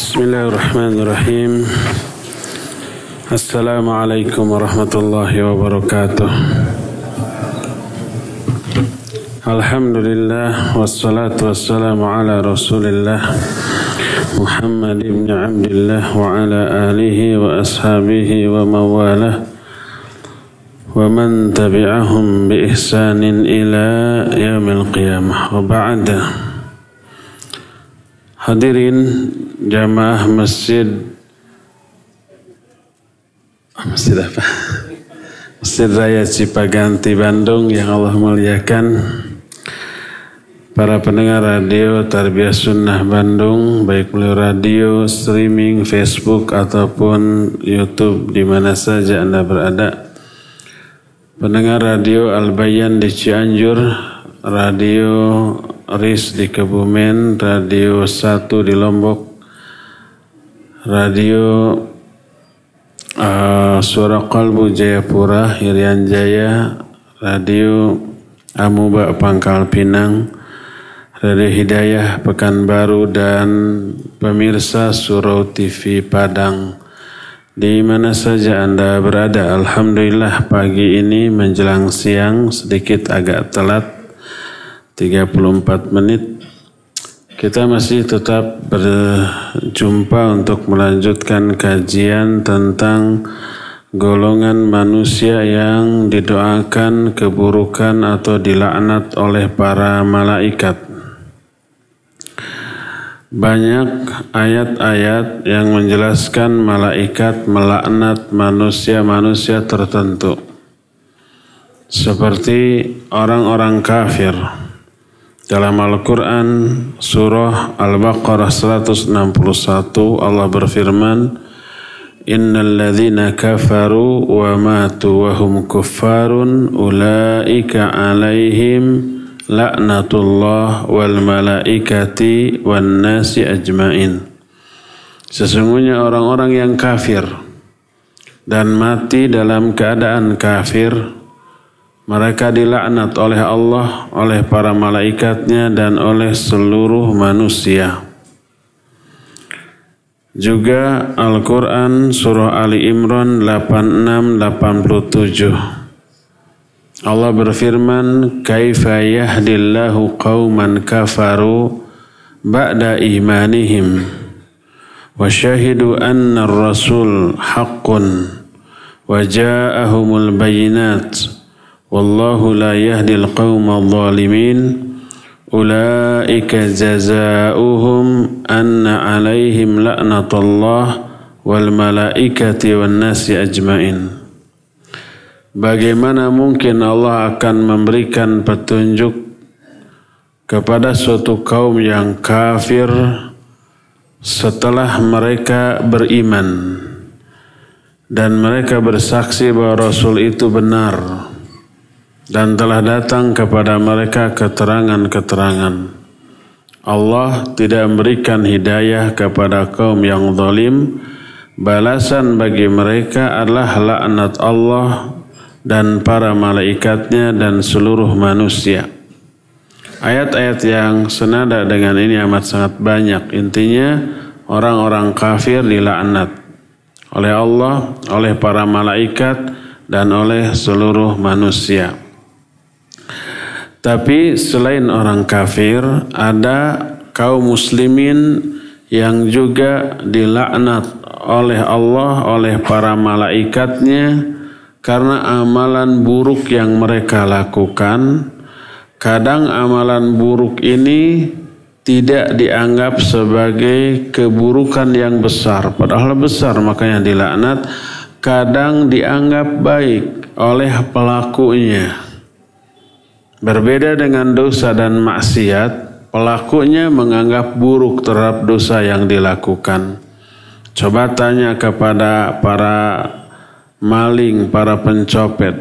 بسم الله الرحمن الرحيم السلام عليكم ورحمة الله وبركاته الحمد لله والصلاة والسلام على رسول الله محمد بن عبد الله وعلى آله وأصحابه ومن والاه ومن تبعهم بإحسان إلى يوم القيامة وبعد Hadirin jamaah masjid. Masjid apa? Masjid Raya Cipaganti Bandung yang Allah muliakan. Para pendengar radio Tarbiyah Sunnah Bandung Baik melalui radio, streaming, Facebook ataupun Youtube di mana saja Anda berada. Pendengar radio Al-Bayan di Cianjur Radio RIS di Kebumen, Radio 1 di Lombok, Radio uh, Suara Kalbu Jayapura, Irian Jaya, Radio Amuba Pangkal Pinang, Radio Hidayah Pekanbaru dan pemirsa Surau TV Padang. Di mana saja Anda berada, Alhamdulillah pagi ini menjelang siang sedikit agak telat 34 menit kita masih tetap berjumpa untuk melanjutkan kajian tentang golongan manusia yang didoakan keburukan atau dilaknat oleh para malaikat. Banyak ayat-ayat yang menjelaskan malaikat melaknat manusia-manusia tertentu. Seperti orang-orang kafir dalam Al-Quran surah Al-Baqarah 161 Allah berfirman Innal ladhina kafaru wa matu wa hum kuffarun ulaika alaihim la'natullah wal malaikati wan nasi ajmain. Sesungguhnya orang-orang yang kafir dan mati dalam keadaan kafir mereka dilaknat oleh Allah, oleh para malaikatnya dan oleh seluruh manusia. Juga Al-Quran Surah Ali Imran 86-87. Allah berfirman, Kaifa yahdillahu qawman kafaru ba'da imanihim wa syahidu anna ar-rasul haqqun wa ja'ahumul bayinat Wallahu la yahdil qawma zalimin Ulaika jazauhum anna alaihim la'natullah wal malaikati wan nasi ajmain. Bagaimana mungkin Allah akan memberikan petunjuk kepada suatu kaum yang kafir setelah mereka beriman dan mereka bersaksi bahwa Rasul itu benar dan telah datang kepada mereka keterangan-keterangan. Allah tidak memberikan hidayah kepada kaum yang zalim. Balasan bagi mereka adalah laknat Allah dan para malaikatnya dan seluruh manusia. Ayat-ayat yang senada dengan ini amat sangat banyak. Intinya orang-orang kafir dilaknat oleh Allah, oleh para malaikat, dan oleh seluruh manusia. Tapi selain orang kafir, ada kaum muslimin yang juga dilaknat oleh Allah, oleh para malaikatnya karena amalan buruk yang mereka lakukan. Kadang amalan buruk ini tidak dianggap sebagai keburukan yang besar, padahal besar makanya dilaknat. Kadang dianggap baik oleh pelakunya Berbeda dengan dosa dan maksiat, pelakunya menganggap buruk terhadap dosa yang dilakukan. Coba tanya kepada para maling, para pencopet,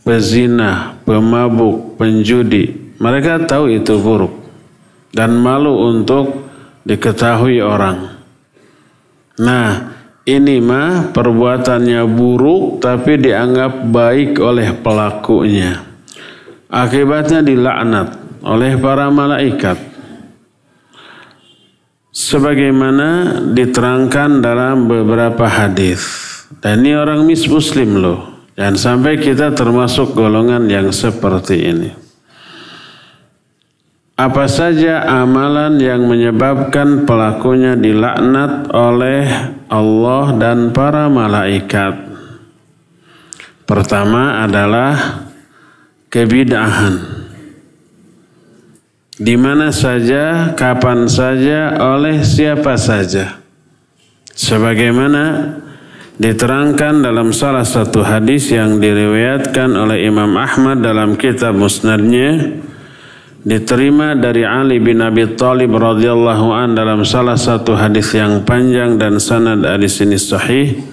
pezina, pemabuk, penjudi. Mereka tahu itu buruk dan malu untuk diketahui orang. Nah, ini mah perbuatannya buruk tapi dianggap baik oleh pelakunya. Akibatnya dilaknat oleh para malaikat. sebagaimana diterangkan dalam beberapa hadis. Dan ini orang mis muslim loh. Dan sampai kita termasuk golongan yang seperti ini. Apa saja amalan yang menyebabkan pelakunya dilaknat oleh Allah dan para malaikat? Pertama adalah kebidahan di mana saja, kapan saja, oleh siapa saja. Sebagaimana diterangkan dalam salah satu hadis yang diriwayatkan oleh Imam Ahmad dalam kitab musnadnya diterima dari Ali bin Abi Thalib radhiyallahu an dalam salah satu hadis yang panjang dan sanad hadis ini sahih.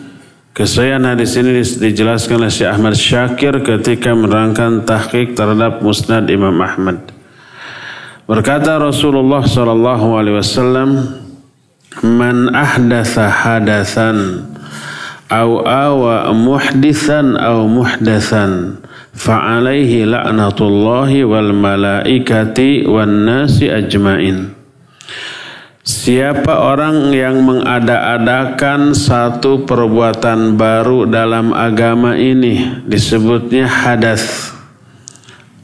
Kesayangan hadis ini dijelaskan oleh Syekh Ahmad Syakir ketika menerangkan tahqiq terhadap musnad Imam Ahmad. Berkata Rasulullah sallallahu alaihi wasallam, "Man ahdatsa hadatsan aw awa muhdisan aw muhdatsan fa alaihi la'natullahi wal malaikati wan nasi ajmain." Siapa orang yang mengada-adakan satu perbuatan baru dalam agama ini? Disebutnya hadas.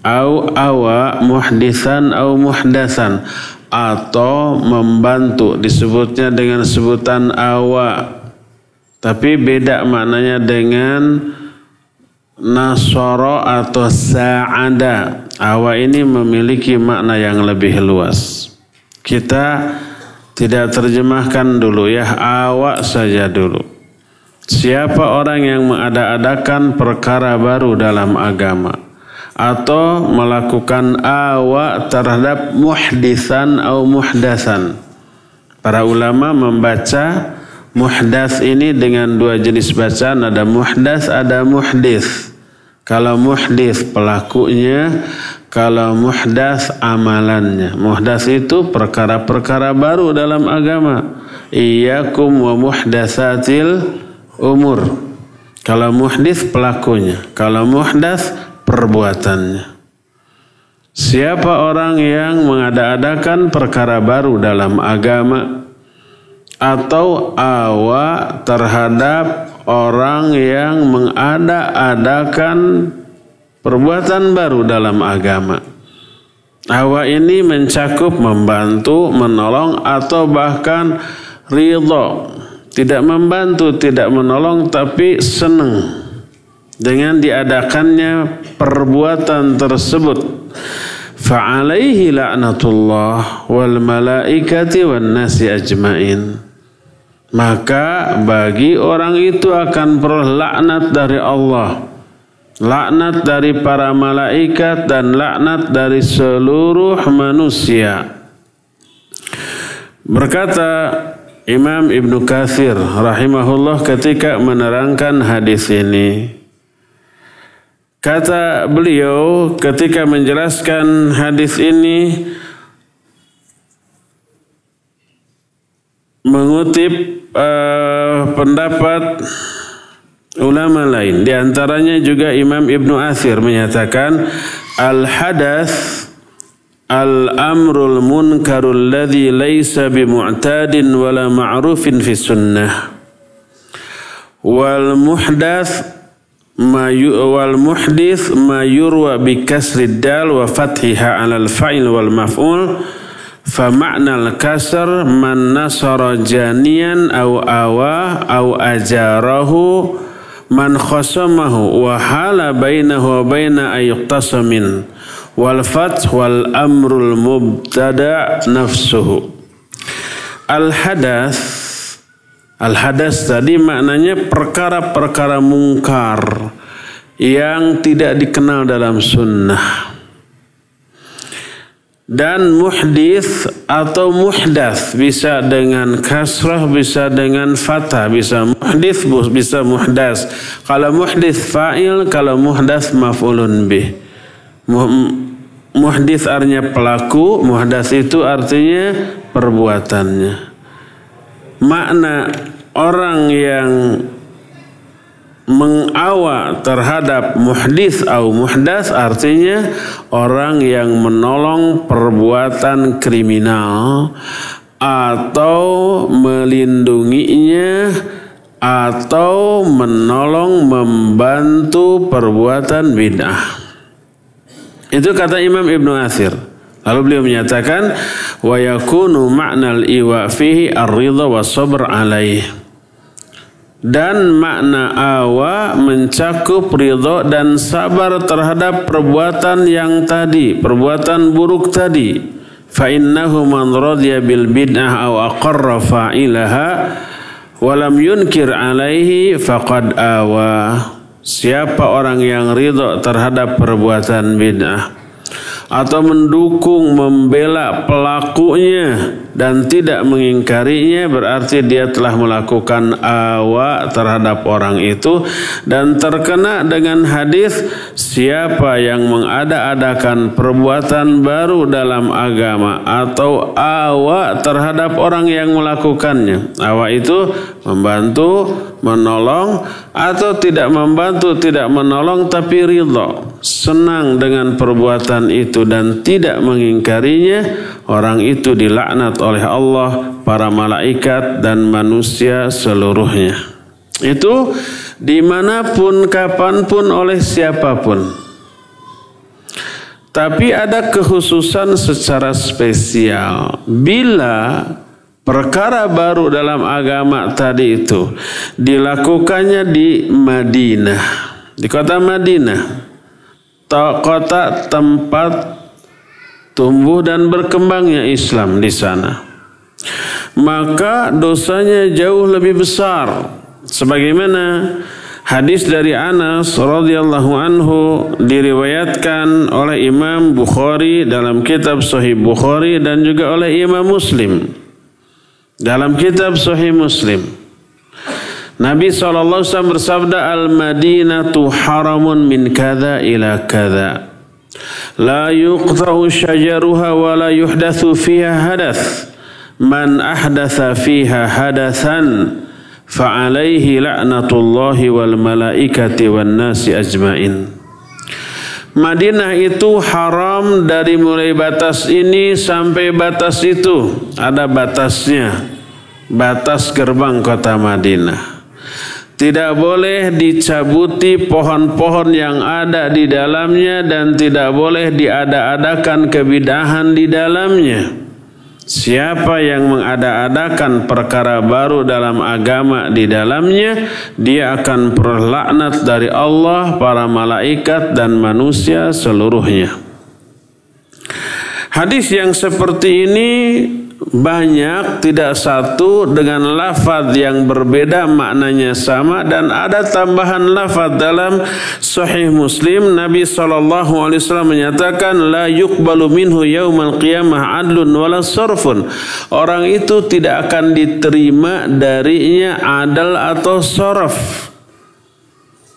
Au awa muhdisan au muhdasan. Atau membantu. Disebutnya dengan sebutan awa. Tapi beda maknanya dengan nasoro atau sa'ada. Awa ini memiliki makna yang lebih luas. Kita tidak terjemahkan dulu ya awa saja dulu siapa orang yang mengada-adakan perkara baru dalam agama atau melakukan awa terhadap muhdisan atau muhdasan. Para ulama membaca muhdas ini dengan dua jenis bacaan, ada muhdas, ada muhdis. Kalau muhdis pelakunya, kalau muhdas amalannya. Muhdas itu perkara-perkara baru dalam agama. Iyakum wa muhdasatil umur. Kalau muhdis pelakunya, kalau muhdas perbuatannya. Siapa orang yang mengada-adakan perkara baru dalam agama atau awa terhadap orang yang mengada-adakan perbuatan baru dalam agama. Awa ini mencakup membantu, menolong atau bahkan ridho. Tidak membantu, tidak menolong tapi senang dengan diadakannya perbuatan tersebut fa'alaihi la'natullah wal malaikati wan nasi ajmain maka bagi orang itu akan peroleh laknat dari Allah. Laknat dari para malaikat dan laknat dari seluruh manusia. Berkata Imam Ibnu Katsir rahimahullah ketika menerangkan hadis ini. Kata beliau ketika menjelaskan hadis ini mengutip uh, pendapat ulama lain. Di antaranya juga Imam Ibnu Athir menyatakan al hadas al amrul munkarul ladzi laisa bimu'tadin wala ma'rufin fi sunnah. Wal muhdath ma wal muhdith ma yurwa bi kasri dal wa fathiha al fa'il wal maf'ul al kasr man nasara janiyan aw awa aw ajarahu man khasamahu wa hala bainahu wa baina ay yuqtasamin wal fath wal amrul mubtada tadi maknanya perkara-perkara mungkar yang tidak dikenal dalam sunnah. Dan muhdis atau muhdas bisa dengan kasrah, bisa dengan fathah, bisa muhdis, bisa muhdas. Kalau muhdis fa'il, kalau muhdas maf'ulun bih. Muhdis artinya pelaku, muhdas itu artinya perbuatannya makna orang yang mengawa terhadap muhdis atau muhdas artinya orang yang menolong perbuatan kriminal atau melindunginya atau menolong membantu perbuatan bid'ah. Itu kata Imam Ibnu Athir. Lalu beliau menyatakan wa yakunu ma'nal iwa fihi ar-ridha wa sabr alaih. Dan makna awa mencakup ridho dan sabar terhadap perbuatan yang tadi, perbuatan buruk tadi. Fa innahu man radiya bil bid'ah aw aqarra fa'ilaha walam yunkir alaihi faqad awa siapa orang yang ridho terhadap perbuatan bid'ah atau mendukung membela pelakunya dan tidak mengingkarinya berarti dia telah melakukan awa terhadap orang itu dan terkena dengan hadis siapa yang mengada-adakan perbuatan baru dalam agama atau awa terhadap orang yang melakukannya? Awa itu membantu menolong atau tidak membantu tidak menolong tapi ridho senang dengan perbuatan itu dan tidak mengingkarinya, orang itu dilaknat oleh Allah, para malaikat dan manusia seluruhnya. Itu di mana pun, kapan pun, oleh siapa pun. Tapi ada kekhususan secara spesial. Bila perkara baru dalam agama tadi itu dilakukannya di Madinah, di kota Madinah kota tempat tumbuh dan berkembangnya Islam di sana. Maka dosanya jauh lebih besar. Sebagaimana hadis dari Anas radhiyallahu anhu diriwayatkan oleh Imam Bukhari dalam kitab Sahih Bukhari dan juga oleh Imam Muslim dalam kitab Sahih Muslim. Nabi SAW bersabda Al-Madinatu haramun min kada ila kada La yuqta'u syajaruha wa la yuhdathu fiha hadath Man ahdatha fiha hadathan Fa'alaihi la'natullahi wal malaikati wan nasi ajmain Madinah itu haram dari mulai batas ini sampai batas itu. Ada batasnya. Batas gerbang kota Madinah. Tidak boleh dicabuti pohon-pohon yang ada di dalamnya dan tidak boleh diada-adakan kebidahan di dalamnya. Siapa yang mengada-adakan perkara baru dalam agama di dalamnya, dia akan perlaknat dari Allah, para malaikat dan manusia seluruhnya. Hadis yang seperti ini banyak tidak satu dengan lafaz yang berbeda maknanya sama dan ada tambahan lafaz dalam sahih Muslim. Nabi sallallahu alaihi wasallam menyatakan la yuqbalu minhu yaumal qiyamah adlun wala sarfun. Orang itu tidak akan diterima darinya adal atau saraf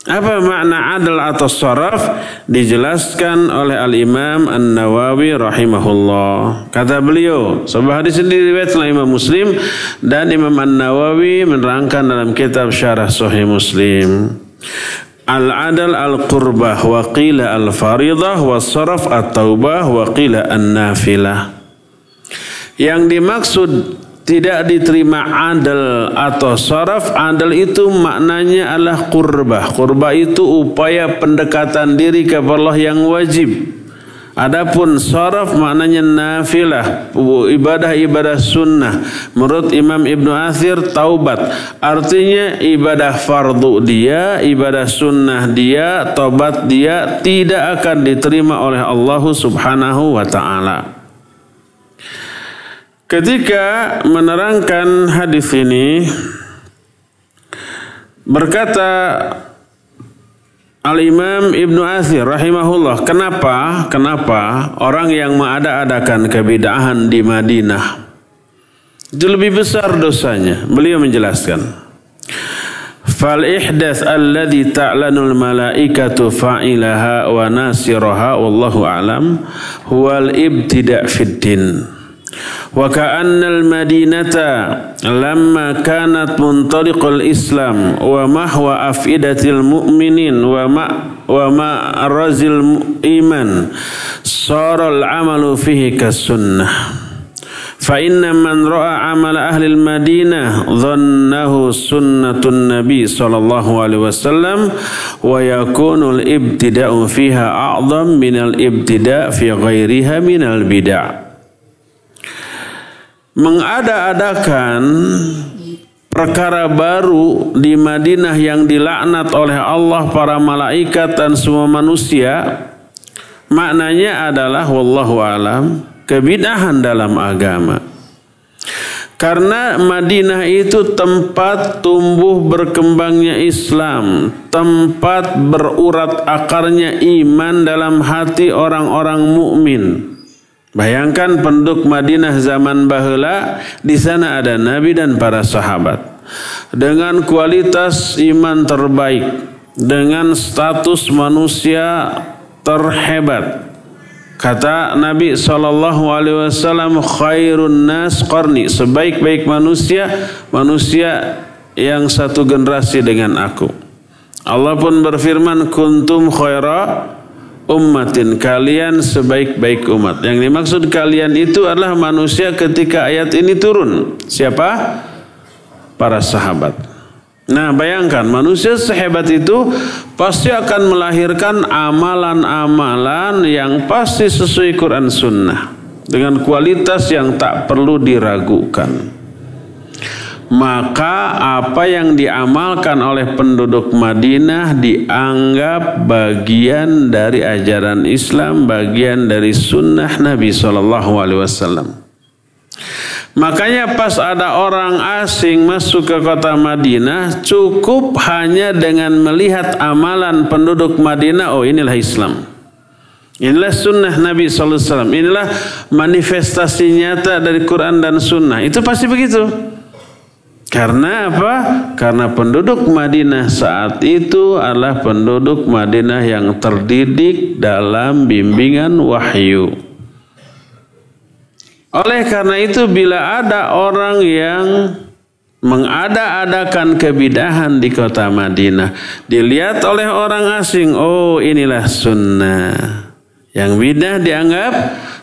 apa makna adil atau saraf? Dijelaskan oleh Al-Imam An-Nawawi rahimahullah. Kata beliau, sebuah hadis sendiri oleh Imam Muslim dan Imam An-Nawawi menerangkan dalam kitab Syarah Sahih Muslim. Al-adal al-qurbah wa qila al-faridah wa saraf at-taubah wa qila an-nafilah. Yang dimaksud tidak diterima adal atau saraf adal itu maknanya adalah kurbah kurbah itu upaya pendekatan diri kepada Allah yang wajib Adapun saraf maknanya nafilah, ibadah-ibadah sunnah. Menurut Imam Ibnu Athir taubat. Artinya ibadah fardu dia, ibadah sunnah dia, taubat dia tidak akan diterima oleh Allah Subhanahu wa taala. Ketika menerangkan hadis ini berkata Al-Imam Ibnu Athir rahimahullah, kenapa? Kenapa orang yang mengada-adakan kebidahan di Madinah itu lebih besar dosanya? Beliau menjelaskan. Fal ihdath alladhi ta'lanul malaikatu fa'ilaha wa nasiraha wallahu alam huwal ibtida' fid din وكأن المدينة لما كانت منطلق الإسلام ومحو أفئدة المؤمنين ومأرز الإيمان صار العمل فيه كالسنة fa inna man ra'a amal ahli al-Madinah dhannahu sunnatun nabi sallallahu alaihi wasallam wa yakunu al-ibtida'u fiha a'zam min al-ibtida' fi ghairiha min al-bid'ah mengada-adakan perkara baru di Madinah yang dilaknat oleh Allah para malaikat dan semua manusia maknanya adalah wallahu alam kebidahan dalam agama karena Madinah itu tempat tumbuh berkembangnya Islam, tempat berurat akarnya iman dalam hati orang-orang mukmin. Bayangkan penduduk Madinah zaman bahula di sana ada Nabi dan para sahabat dengan kualitas iman terbaik, dengan status manusia terhebat. Kata Nabi Shallallahu Alaihi Wasallam, khairun nas qarni sebaik-baik manusia manusia yang satu generasi dengan aku. Allah pun berfirman, kuntum khaira ummatin kalian sebaik-baik umat. Yang dimaksud kalian itu adalah manusia ketika ayat ini turun. Siapa? Para sahabat. Nah bayangkan manusia sehebat itu pasti akan melahirkan amalan-amalan yang pasti sesuai Quran Sunnah. Dengan kualitas yang tak perlu diragukan maka apa yang diamalkan oleh penduduk Madinah dianggap bagian dari ajaran Islam, bagian dari sunnah Nabi Shallallahu Alaihi Wasallam. Makanya pas ada orang asing masuk ke kota Madinah, cukup hanya dengan melihat amalan penduduk Madinah, oh inilah Islam. Inilah sunnah Nabi SAW. Inilah manifestasi nyata dari Quran dan sunnah. Itu pasti begitu. Karena apa? Karena penduduk Madinah saat itu adalah penduduk Madinah yang terdidik dalam bimbingan wahyu. Oleh karena itu bila ada orang yang mengada-adakan kebidahan di kota Madinah, dilihat oleh orang asing, oh inilah sunnah. Yang bidah dianggap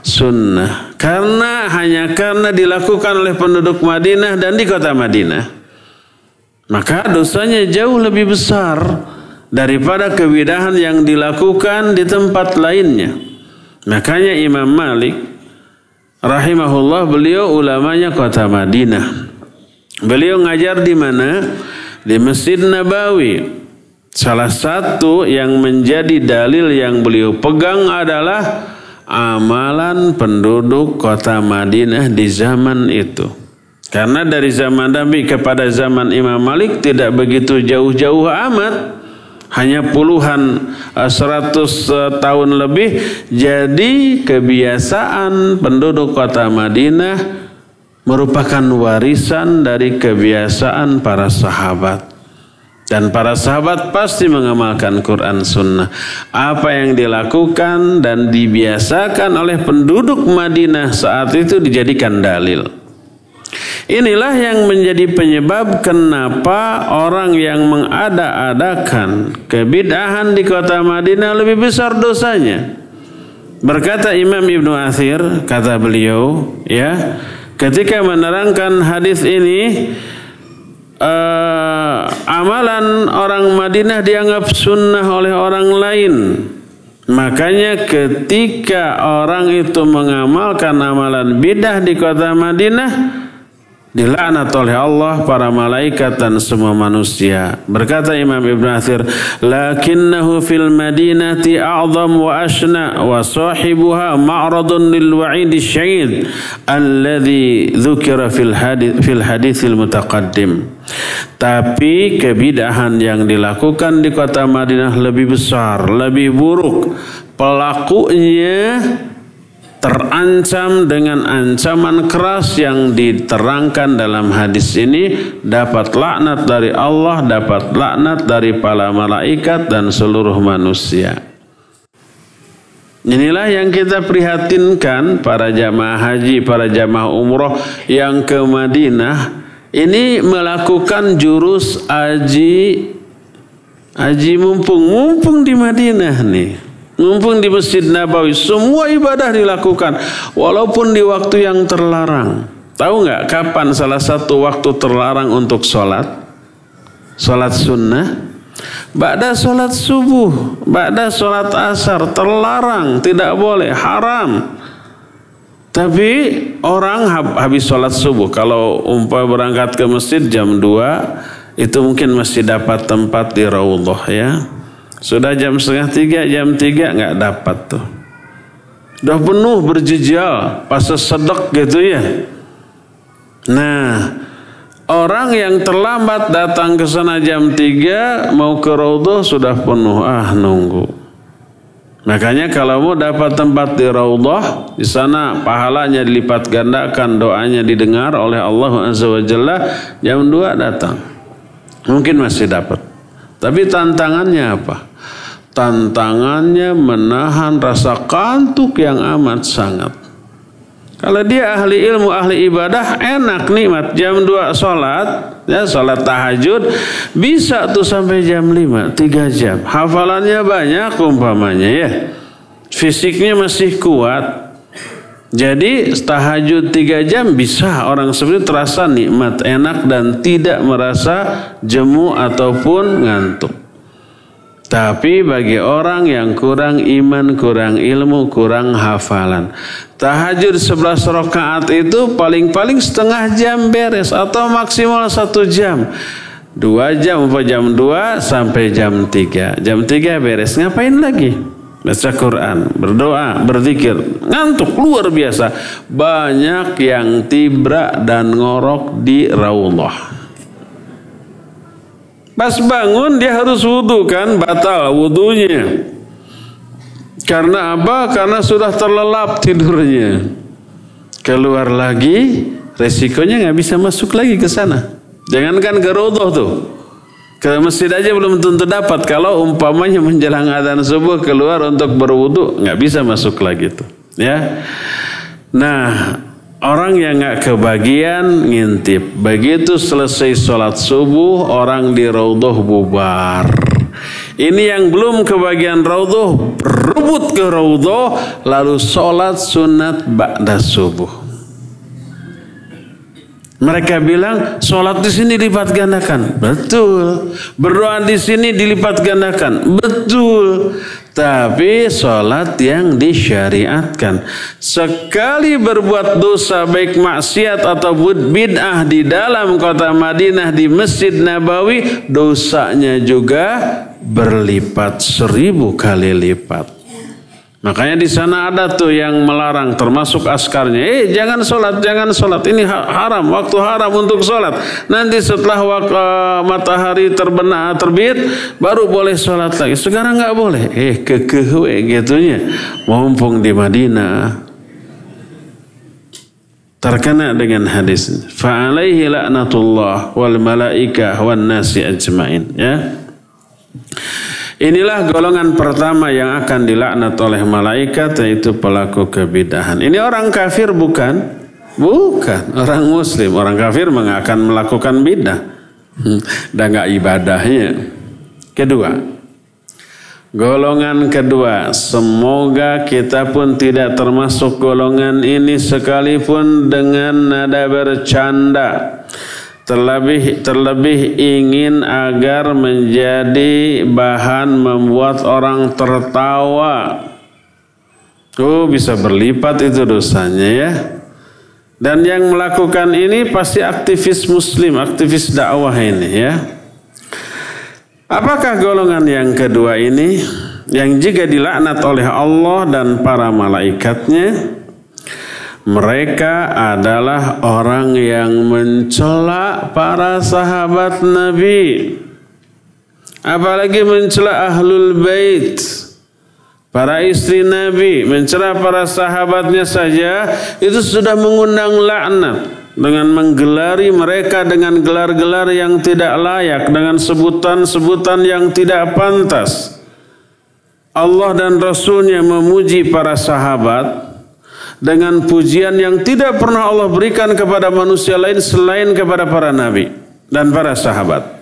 sunnah. Karena hanya karena dilakukan oleh penduduk Madinah dan di kota Madinah. Maka dosanya jauh lebih besar daripada kebidahan yang dilakukan di tempat lainnya. Makanya Imam Malik rahimahullah beliau ulamanya kota Madinah. Beliau ngajar di mana? Di Masjid Nabawi. Salah satu yang menjadi dalil yang beliau pegang adalah amalan penduduk kota Madinah di zaman itu. Karena dari zaman Nabi kepada zaman Imam Malik tidak begitu jauh-jauh amat. Hanya puluhan eh, seratus eh, tahun lebih. Jadi kebiasaan penduduk kota Madinah merupakan warisan dari kebiasaan para sahabat. Dan para sahabat pasti mengamalkan Quran Sunnah. Apa yang dilakukan dan dibiasakan oleh penduduk Madinah saat itu dijadikan dalil. Inilah yang menjadi penyebab kenapa orang yang mengada-adakan kebidahan di kota Madinah lebih besar dosanya. Berkata Imam Ibnu Athir, kata beliau, ya, ketika menerangkan hadis ini, uh, amalan orang Madinah dianggap sunnah oleh orang lain. Makanya ketika orang itu mengamalkan amalan bidah di kota Madinah, dilaknat oleh Allah para malaikat dan semua manusia. Berkata Imam Ibn Athir lakinnahu fil madinati a'zam wa ashna wa sahibuha ma'radun lil wa'id syahid alladhi dhukira fil hadith fil hadithil mutaqaddim. Tapi kebidahan yang dilakukan di kota Madinah lebih besar lebih buruk pelakunya terancam dengan ancaman keras yang diterangkan dalam hadis ini dapat laknat dari Allah, dapat laknat dari para malaikat dan seluruh manusia. Inilah yang kita prihatinkan para jamaah haji, para jamaah umroh yang ke Madinah ini melakukan jurus haji haji mumpung mumpung di Madinah nih Mumpung di Masjid Nabawi semua ibadah dilakukan walaupun di waktu yang terlarang. Tahu nggak kapan salah satu waktu terlarang untuk sholat? Sholat sunnah. Ba'da sholat subuh, ba'da sholat asar, terlarang, tidak boleh, haram. Tapi orang habis sholat subuh, kalau umpah berangkat ke masjid jam 2, itu mungkin masih dapat tempat di Raudhah ya. Sudah jam setengah tiga, jam tiga nggak dapat tuh. Udah penuh berjejal, pas sedek gitu ya. Nah, orang yang terlambat datang ke sana jam tiga mau ke Raudhah sudah penuh, ah nunggu. Makanya kalau mau dapat tempat di Raudhah, di sana pahalanya dilipat gandakan, doanya didengar oleh Allah Azza wa Jalla, jam 2 datang. Mungkin masih dapat. Tapi tantangannya apa? Tantangannya menahan rasa kantuk yang amat sangat. Kalau dia ahli ilmu, ahli ibadah, enak nikmat. Jam 2 sholat, ya sholat tahajud, bisa tuh sampai jam 5, 3 jam. Hafalannya banyak umpamanya ya. Fisiknya masih kuat. Jadi tahajud 3 jam bisa orang seperti terasa nikmat, enak dan tidak merasa jemu ataupun ngantuk. Tapi bagi orang yang kurang iman, kurang ilmu, kurang hafalan. Tahajud 11 rakaat itu paling-paling setengah jam beres atau maksimal satu jam. Dua jam, apa jam dua sampai jam tiga. Jam tiga beres. Ngapain lagi? Baca Quran, berdoa, berzikir. Ngantuk luar biasa. Banyak yang tibra dan ngorok di raullah. Pas bangun dia harus wudhu kan, batal wudhunya. Karena apa? Karena sudah terlelap tidurnya. Keluar lagi, resikonya nggak bisa masuk lagi ke sana. Jangankan ke rodoh tuh. Ke masjid aja belum tentu dapat. Kalau umpamanya menjelang adzan subuh keluar untuk berwudhu, nggak bisa masuk lagi tuh. Ya. Nah, Orang yang nggak kebagian ngintip. Begitu selesai sholat subuh, orang di raudhah bubar. Ini yang belum kebagian raudhah, rebut ke raudhah, lalu sholat sunat ba'da subuh. Mereka bilang sholat di sini dilipat gandakan. Betul. Berdoa di sini dilipat gandakan. Betul tapi sholat yang disyariatkan. Sekali berbuat dosa baik maksiat atau bid'ah di dalam kota Madinah di Masjid Nabawi, dosanya juga berlipat seribu kali lipat. Makanya di sana ada tuh yang melarang termasuk askarnya. Eh jangan sholat, jangan sholat. Ini haram, waktu haram untuk sholat. Nanti setelah waktu matahari terbenam, terbit, baru boleh sholat lagi. Sekarang nggak boleh. Eh kekewe gitunya. Mumpung di Madinah. Terkena dengan hadis. Fa'alaihi la'natullah wal malaikah wan nasi ajmain. Ya. Inilah golongan pertama yang akan dilaknat oleh malaikat yaitu pelaku kebidahan. Ini orang kafir bukan? Bukan, orang muslim. Orang kafir akan melakukan bidah. Hmm, dan gak ibadahnya. Kedua, golongan kedua, semoga kita pun tidak termasuk golongan ini sekalipun dengan nada bercanda terlebih terlebih ingin agar menjadi bahan membuat orang tertawa. Oh, bisa berlipat itu dosanya ya. Dan yang melakukan ini pasti aktivis muslim, aktivis dakwah ini ya. Apakah golongan yang kedua ini yang juga dilaknat oleh Allah dan para malaikatnya? Mereka adalah orang yang mencela para sahabat Nabi. Apalagi mencela ahlul bait. Para istri Nabi mencela para sahabatnya saja itu sudah mengundang laknat dengan menggelari mereka dengan gelar-gelar yang tidak layak dengan sebutan-sebutan yang tidak pantas. Allah dan Rasulnya memuji para sahabat dengan pujian yang tidak pernah Allah berikan kepada manusia lain selain kepada para nabi dan para sahabat.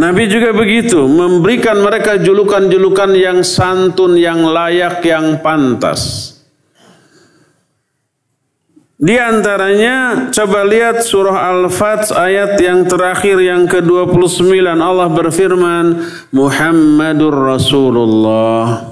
Nabi juga begitu, memberikan mereka julukan-julukan yang santun, yang layak, yang pantas. Di antaranya coba lihat surah Al-Fat ayat yang terakhir yang ke-29 Allah berfirman Muhammadur Rasulullah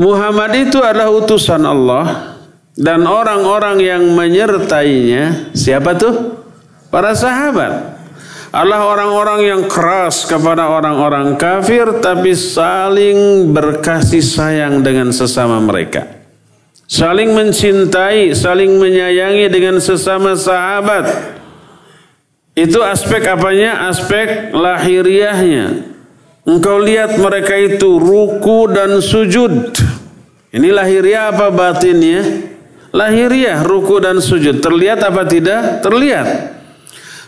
Muhammad itu adalah utusan Allah dan orang-orang yang menyertainya siapa tuh? Para sahabat. Allah orang-orang yang keras kepada orang-orang kafir tapi saling berkasih sayang dengan sesama mereka saling mencintai, saling menyayangi dengan sesama sahabat. Itu aspek apanya? Aspek lahiriahnya. Engkau lihat mereka itu ruku dan sujud. Ini lahiriah apa batinnya? Lahiriah ruku dan sujud. Terlihat apa tidak? Terlihat.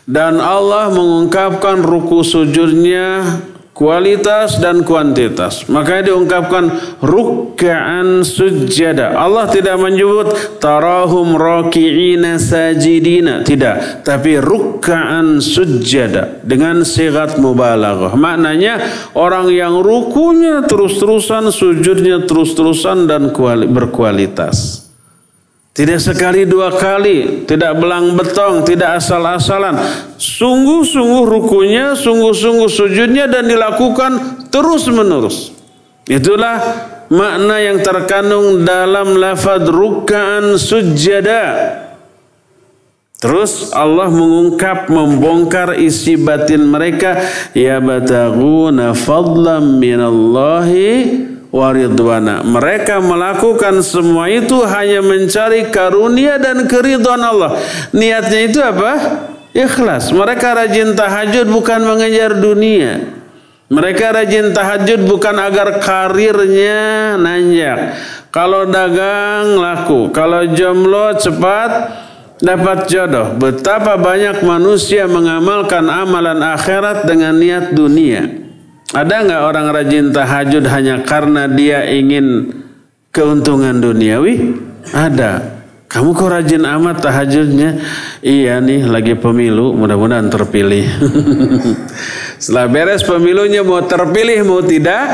Dan Allah mengungkapkan ruku sujudnya kualitas dan kuantitas. Makanya diungkapkan ruk'an sujada. Allah tidak menyebut tarahum raki'ina sajidina. Tidak. Tapi ruk'an sujada. Dengan sigat mubalaghah. Maknanya orang yang rukunya terus-terusan, sujudnya terus-terusan dan berkualitas. Tidak sekali dua kali, tidak belang betong, tidak asal-asalan. Sungguh-sungguh rukunya, sungguh-sungguh sujudnya dan dilakukan terus-menerus. Itulah makna yang terkandung dalam lafad ruk'an sujada. Terus Allah mengungkap, membongkar isi batin mereka. Ya bataguna fadlam minallahi waridwana. Mereka melakukan semua itu hanya mencari karunia dan keridhaan Allah. Niatnya itu apa? Ikhlas. Mereka rajin tahajud bukan mengejar dunia. Mereka rajin tahajud bukan agar karirnya nanjak. Kalau dagang laku, kalau jomblo cepat dapat jodoh. Betapa banyak manusia mengamalkan amalan akhirat dengan niat dunia. Ada nggak orang rajin tahajud hanya karena dia ingin keuntungan duniawi? Ada. Kamu kok rajin amat tahajudnya? Iya nih lagi pemilu, mudah-mudahan terpilih. Setelah beres pemilunya mau terpilih mau tidak,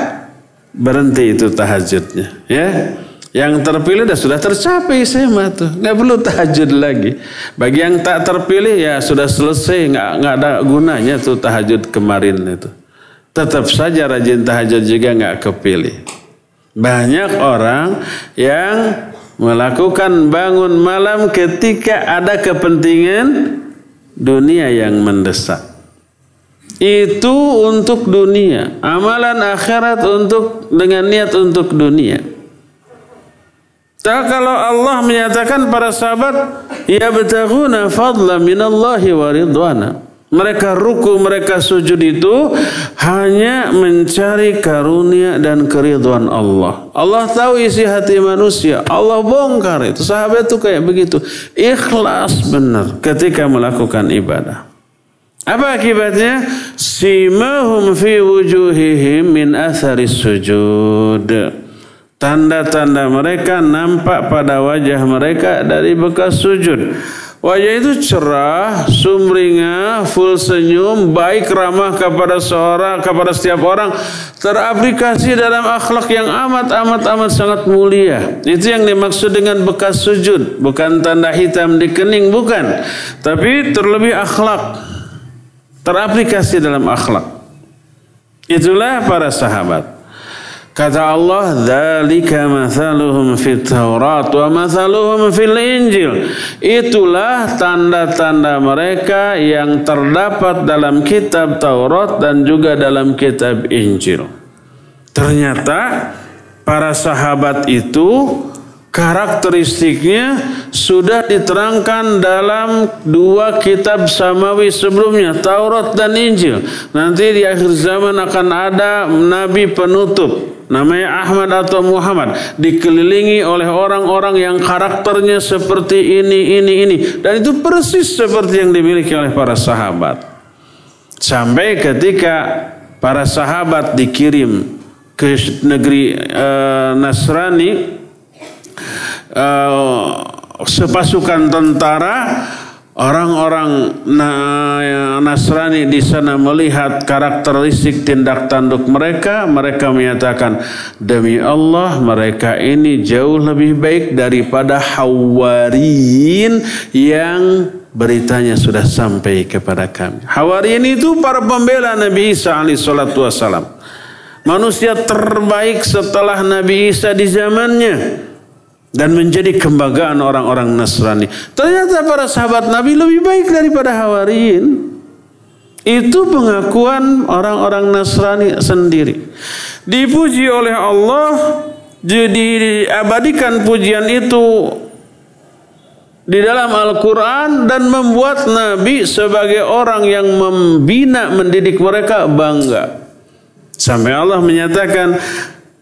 berhenti itu tahajudnya. Ya, yang terpilih sudah sudah tercapai saya tuh, nggak perlu tahajud lagi. Bagi yang tak terpilih ya sudah selesai, nggak nggak ada gunanya tuh tahajud kemarin itu tetap saja rajin tahajud juga nggak kepilih. Banyak orang yang melakukan bangun malam ketika ada kepentingan dunia yang mendesak. Itu untuk dunia, amalan akhirat untuk dengan niat untuk dunia. Tak kalau Allah menyatakan para sahabat ya betaguna fadla minallahi wa. Mereka ruku, mereka sujud itu hanya mencari karunia dan keriduan Allah. Allah tahu isi hati manusia. Allah bongkar itu. Sahabat itu kayak begitu. Ikhlas benar ketika melakukan ibadah. Apa akibatnya? Simahum fi wujuhihim min athari sujud. Tanda-tanda mereka nampak pada wajah mereka dari bekas sujud. Wajah itu cerah, sumringah, full senyum, baik ramah kepada seorang, kepada setiap orang, teraplikasi dalam akhlak yang amat amat amat sangat mulia. Itu yang dimaksud dengan bekas sujud, bukan tanda hitam di kening, bukan. Tapi terlebih akhlak, teraplikasi dalam akhlak. Itulah para sahabat. Kata Allah, "Dzalika mathaluhum fit Taurat wa mathaluhum fil Injil." Itulah tanda-tanda mereka yang terdapat dalam kitab Taurat dan juga dalam kitab Injil. Ternyata para sahabat itu karakteristiknya sudah diterangkan dalam dua kitab samawi sebelumnya, Taurat dan Injil. Nanti di akhir zaman akan ada nabi penutup namanya Ahmad atau Muhammad. Dikelilingi oleh orang-orang yang karakternya seperti ini ini ini. Dan itu persis seperti yang dimiliki oleh para sahabat. Sampai ketika para sahabat dikirim ke negeri uh, Nasrani uh, sepasukan tentara Orang-orang Nasrani di sana melihat karakteristik tindak tanduk mereka, mereka menyatakan demi Allah mereka ini jauh lebih baik daripada Hawariyin yang beritanya sudah sampai kepada kami. Hawariyin itu para pembela Nabi Isa alaihissalatu wassalam. Manusia terbaik setelah Nabi Isa di zamannya dan menjadi kebanggaan orang-orang Nasrani. Ternyata para sahabat Nabi lebih baik daripada Hawariin. Itu pengakuan orang-orang Nasrani sendiri. Dipuji oleh Allah, jadi abadikan pujian itu di dalam Al-Quran dan membuat Nabi sebagai orang yang membina, mendidik mereka bangga. Sampai Allah menyatakan,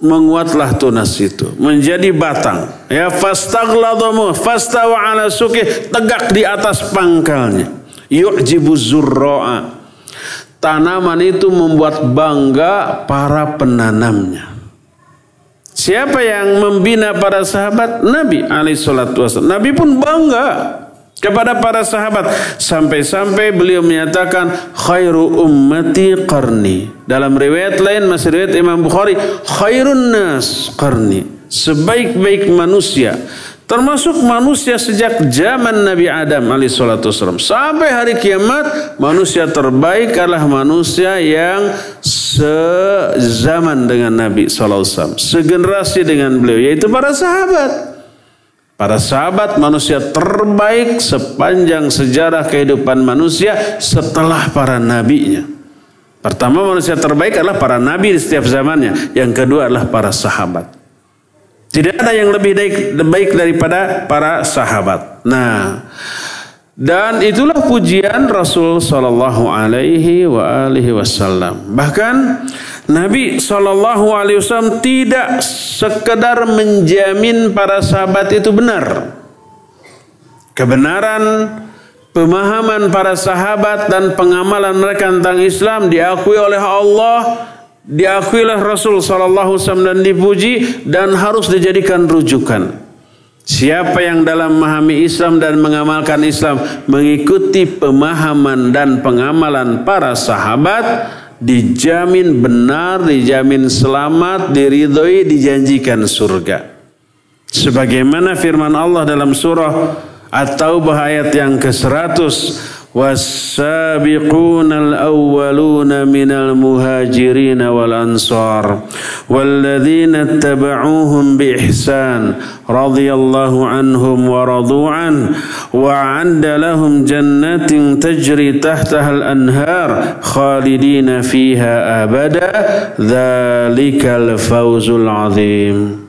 menguatlah tunas itu menjadi batang. Ya fastaghladhamu fastawa ala suki tegak di atas pangkalnya. Yu'jibu zurra'a. Tanaman itu membuat bangga para penanamnya. Siapa yang membina para sahabat? Nabi alaihi salatu Nabi pun bangga kepada para sahabat. Sampai-sampai beliau menyatakan khairu ummati qarni. Dalam riwayat lain masih riwayat Imam Bukhari khairun nas qarni. Sebaik-baik manusia termasuk manusia sejak zaman Nabi Adam alaihissalatu sampai hari kiamat manusia terbaik adalah manusia yang sezaman dengan Nabi SAW segenerasi dengan beliau yaitu para sahabat Para sahabat manusia terbaik sepanjang sejarah kehidupan manusia setelah para nabinya. Pertama manusia terbaik adalah para nabi di setiap zamannya. Yang kedua adalah para sahabat. Tidak ada yang lebih baik, daripada para sahabat. Nah, dan itulah pujian Rasul Shallallahu Alaihi Wasallam. Bahkan Nabi Shallallahu Alaihi Wasallam tidak sekedar menjamin para sahabat itu benar. Kebenaran pemahaman para sahabat dan pengamalan mereka tentang Islam diakui oleh Allah, diakui oleh Rasul Shallallahu Alaihi Wasallam dan dipuji dan harus dijadikan rujukan. Siapa yang dalam memahami Islam dan mengamalkan Islam mengikuti pemahaman dan pengamalan para sahabat dijamin benar, dijamin selamat, diridhoi, dijanjikan surga. Sebagaimana firman Allah dalam surah At-Taubah ayat yang ke-100 والسابقون الأولون من المهاجرين والأنصار والذين اتبعوهم بإحسان رضي الله عنهم ورضوا عنه وعند لهم جنات تجري تحتها الأنهار خالدين فيها أبدا. ذلك الفوز العظيم.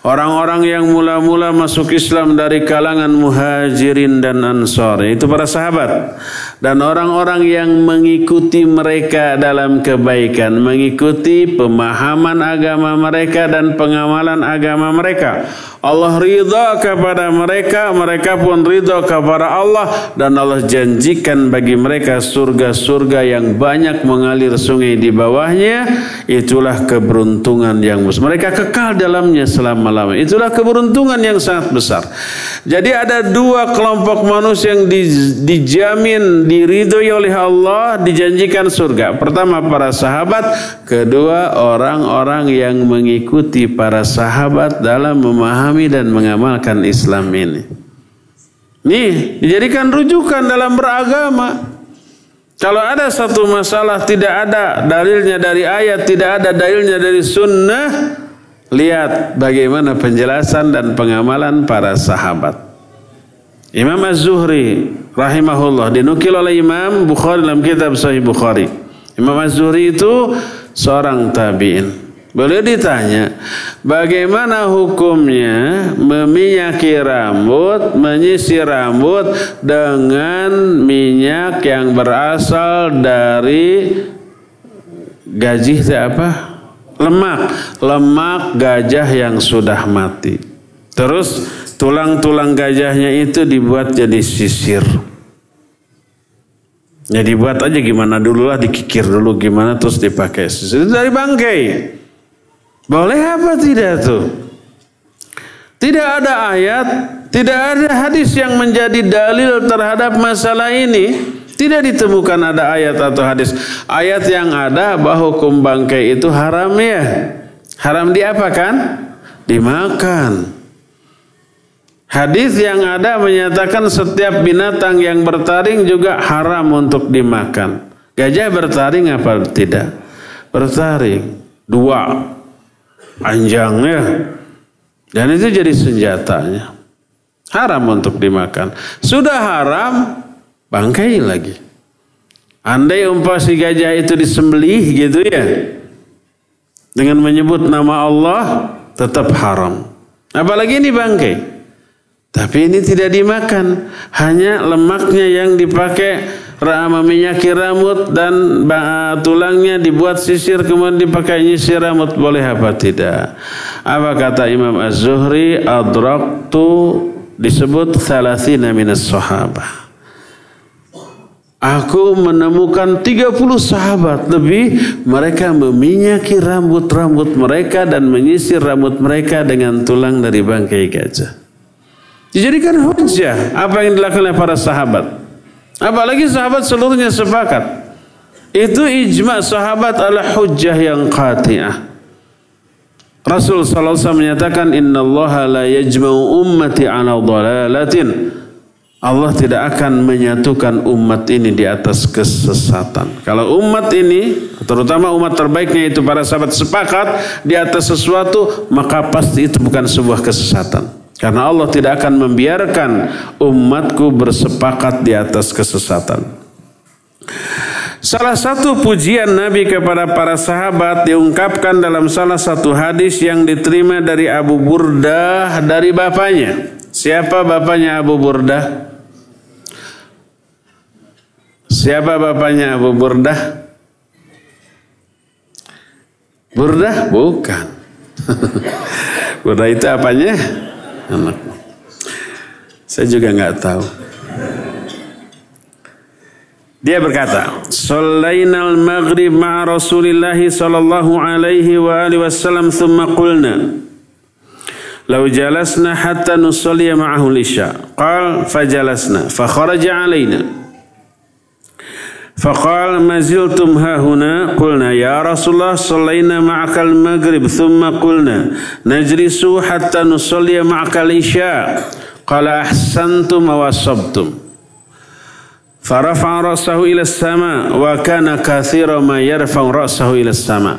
Orang-orang yang mula-mula masuk Islam dari kalangan muhajirin dan ansor. Itu para sahabat. Dan orang-orang yang mengikuti mereka dalam kebaikan. Mengikuti pemahaman agama mereka dan pengamalan agama mereka. Allah ridha kepada mereka, mereka pun ridha kepada Allah dan Allah janjikan bagi mereka surga-surga yang banyak mengalir sungai di bawahnya. Itulah keberuntungan yang. Mereka kekal dalamnya Itulah keberuntungan yang sangat besar. Jadi ada dua kelompok manusia yang dijamin diridhoi oleh Allah, dijanjikan surga. Pertama para sahabat, kedua orang-orang yang mengikuti para sahabat dalam memahami dan mengamalkan Islam ini. Nih, dijadikan rujukan dalam beragama. Kalau ada satu masalah tidak ada dalilnya dari ayat, tidak ada dalilnya dari sunnah, Lihat bagaimana penjelasan dan pengamalan para sahabat. Imam Az-Zuhri rahimahullah dinukil oleh Imam Bukhari dalam kitab Sahih Bukhari. Imam Az-Zuhri itu seorang tabi'in. Boleh ditanya, bagaimana hukumnya meminyaki rambut, menyisir rambut dengan minyak yang berasal dari gaji apa? Lemak, lemak gajah yang sudah mati. Terus tulang-tulang gajahnya itu dibuat jadi sisir. Ya dibuat aja gimana dulu lah, dikikir dulu gimana terus dipakai sisir. Dari bangkai. Boleh apa tidak tuh? Tidak ada ayat, tidak ada hadis yang menjadi dalil terhadap masalah ini. Tidak ditemukan ada ayat atau hadis. Ayat yang ada bahwa hukum bangkai itu haram ya. Haram diapakan? Dimakan. Hadis yang ada menyatakan setiap binatang yang bertaring juga haram untuk dimakan. Gajah bertaring apa tidak? Bertaring. Dua. Panjangnya. Dan itu jadi senjatanya. Haram untuk dimakan. Sudah haram, bangkai lagi. Andai umpah si gajah itu disembelih gitu ya. Dengan menyebut nama Allah tetap haram. Apalagi ini bangkai. Tapi ini tidak dimakan. Hanya lemaknya yang dipakai meminyaki rambut dan tulangnya dibuat sisir kemudian dipakai nyisir rambut boleh apa tidak? Apa kata Imam Az-Zuhri? Adraktu disebut thalathina minas sahabah. Aku menemukan 30 sahabat lebih mereka meminyaki rambut-rambut mereka dan menyisir rambut mereka dengan tulang dari bangkai gajah. Dijadikan hujah apa yang dilakukan oleh para sahabat. Apalagi sahabat seluruhnya sepakat. Itu ijma sahabat adalah hujjah yang qati'ah. Rasul wasallam menyatakan innallaha la yajma'u ummati ala dhalalatin Allah tidak akan menyatukan umat ini di atas kesesatan. Kalau umat ini, terutama umat terbaiknya itu para sahabat sepakat di atas sesuatu, maka pasti itu bukan sebuah kesesatan. Karena Allah tidak akan membiarkan umatku bersepakat di atas kesesatan. Salah satu pujian Nabi kepada para sahabat diungkapkan dalam salah satu hadis yang diterima dari Abu Burdah dari bapaknya. Siapa bapaknya Abu Burdah? Siapa bapaknya Abu Burdah? Burdah? Bukan. Burdah itu apanya? Anak. Saya juga nggak tahu. Dia berkata, "Shallainal maghrib ma'a Rasulillah sallallahu alaihi wa alihi wasallam thumma qulna Lau jalasna hatta nusalli ma'ahu al-isya." Qal fajalasna fa kharaja alaina فقال ما زلتم ها هنا؟ قلنا يا رسول الله صلينا معك المغرب. ثم قلنا نجلس حتى نصلي معك العشاء. قال أحسنتم وصبتم فرفع رأسه إلى السماء وكان كثيرا ما يرفع رأسه إلى السماء.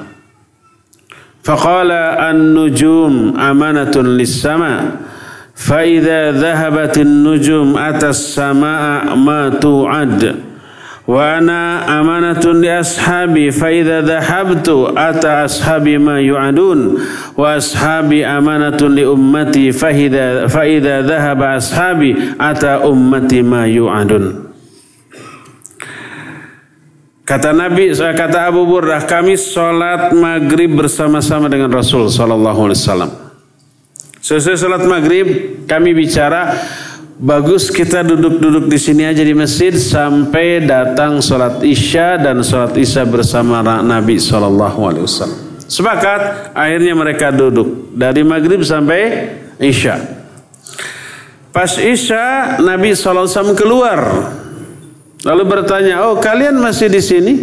فقال النجوم أمانة للسماء فإذا ذهبت النجوم أتى السماء ما توعد. وأنا أمانة لأصحابي فإذا ذهبت أتى أصحابي ما يعدون وأصحابي أمانة لأمتي فإذا, فإذا ذهب أصحابي أتى أمتي ما يعدون Kata Nabi, kata Abu Burdah, kami sholat maghrib bersama-sama dengan Rasul Sallallahu Alaihi Wasallam. Sesuai sholat maghrib, kami bicara Bagus kita duduk-duduk di sini aja di masjid sampai datang sholat isya dan sholat isya bersama Nabi Wasallam. Sepakat, akhirnya mereka duduk dari maghrib sampai isya. Pas isya Nabi Wasallam keluar, lalu bertanya, oh kalian masih di sini?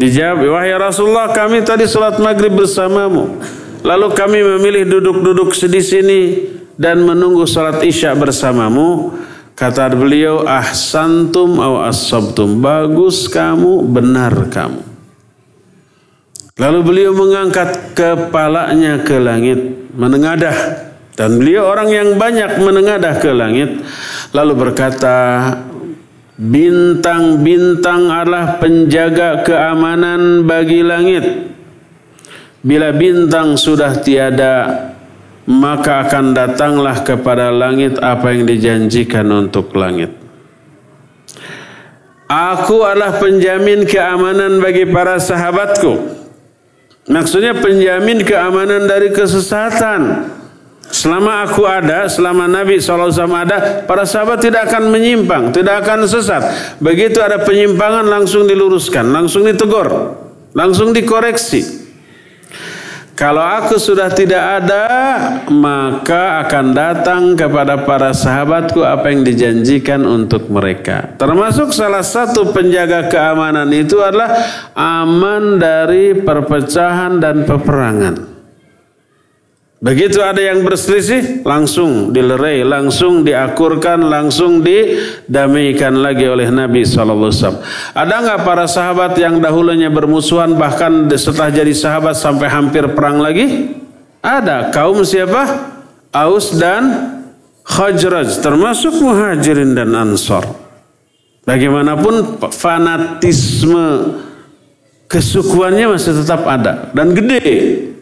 Dijawab, wahai Rasulullah kami tadi sholat maghrib bersamamu. Lalu kami memilih duduk-duduk di sini dan menunggu salat isya bersamamu kata beliau ahsantum aw asabtum bagus kamu benar kamu Lalu beliau mengangkat kepalanya ke langit, menengadah. Dan beliau orang yang banyak menengadah ke langit. Lalu berkata, Bintang-bintang adalah penjaga keamanan bagi langit. Bila bintang sudah tiada, maka akan datanglah kepada langit apa yang dijanjikan untuk langit. Aku adalah penjamin keamanan bagi para sahabatku. Maksudnya penjamin keamanan dari kesesatan. Selama aku ada, selama Nabi SAW ada, para sahabat tidak akan menyimpang, tidak akan sesat. Begitu ada penyimpangan langsung diluruskan, langsung ditegur, langsung dikoreksi. Kalau aku sudah tidak ada, maka akan datang kepada para sahabatku apa yang dijanjikan untuk mereka. Termasuk salah satu penjaga keamanan itu adalah aman dari perpecahan dan peperangan. Begitu ada yang berselisih, langsung dilerai, langsung diakurkan, langsung didamaikan lagi oleh Nabi SAW. Ada nggak para sahabat yang dahulunya bermusuhan bahkan setelah jadi sahabat sampai hampir perang lagi? Ada. Kaum siapa? Aus dan Khajraj, termasuk muhajirin dan ansor. Bagaimanapun fanatisme kesukuannya masih tetap ada dan gede.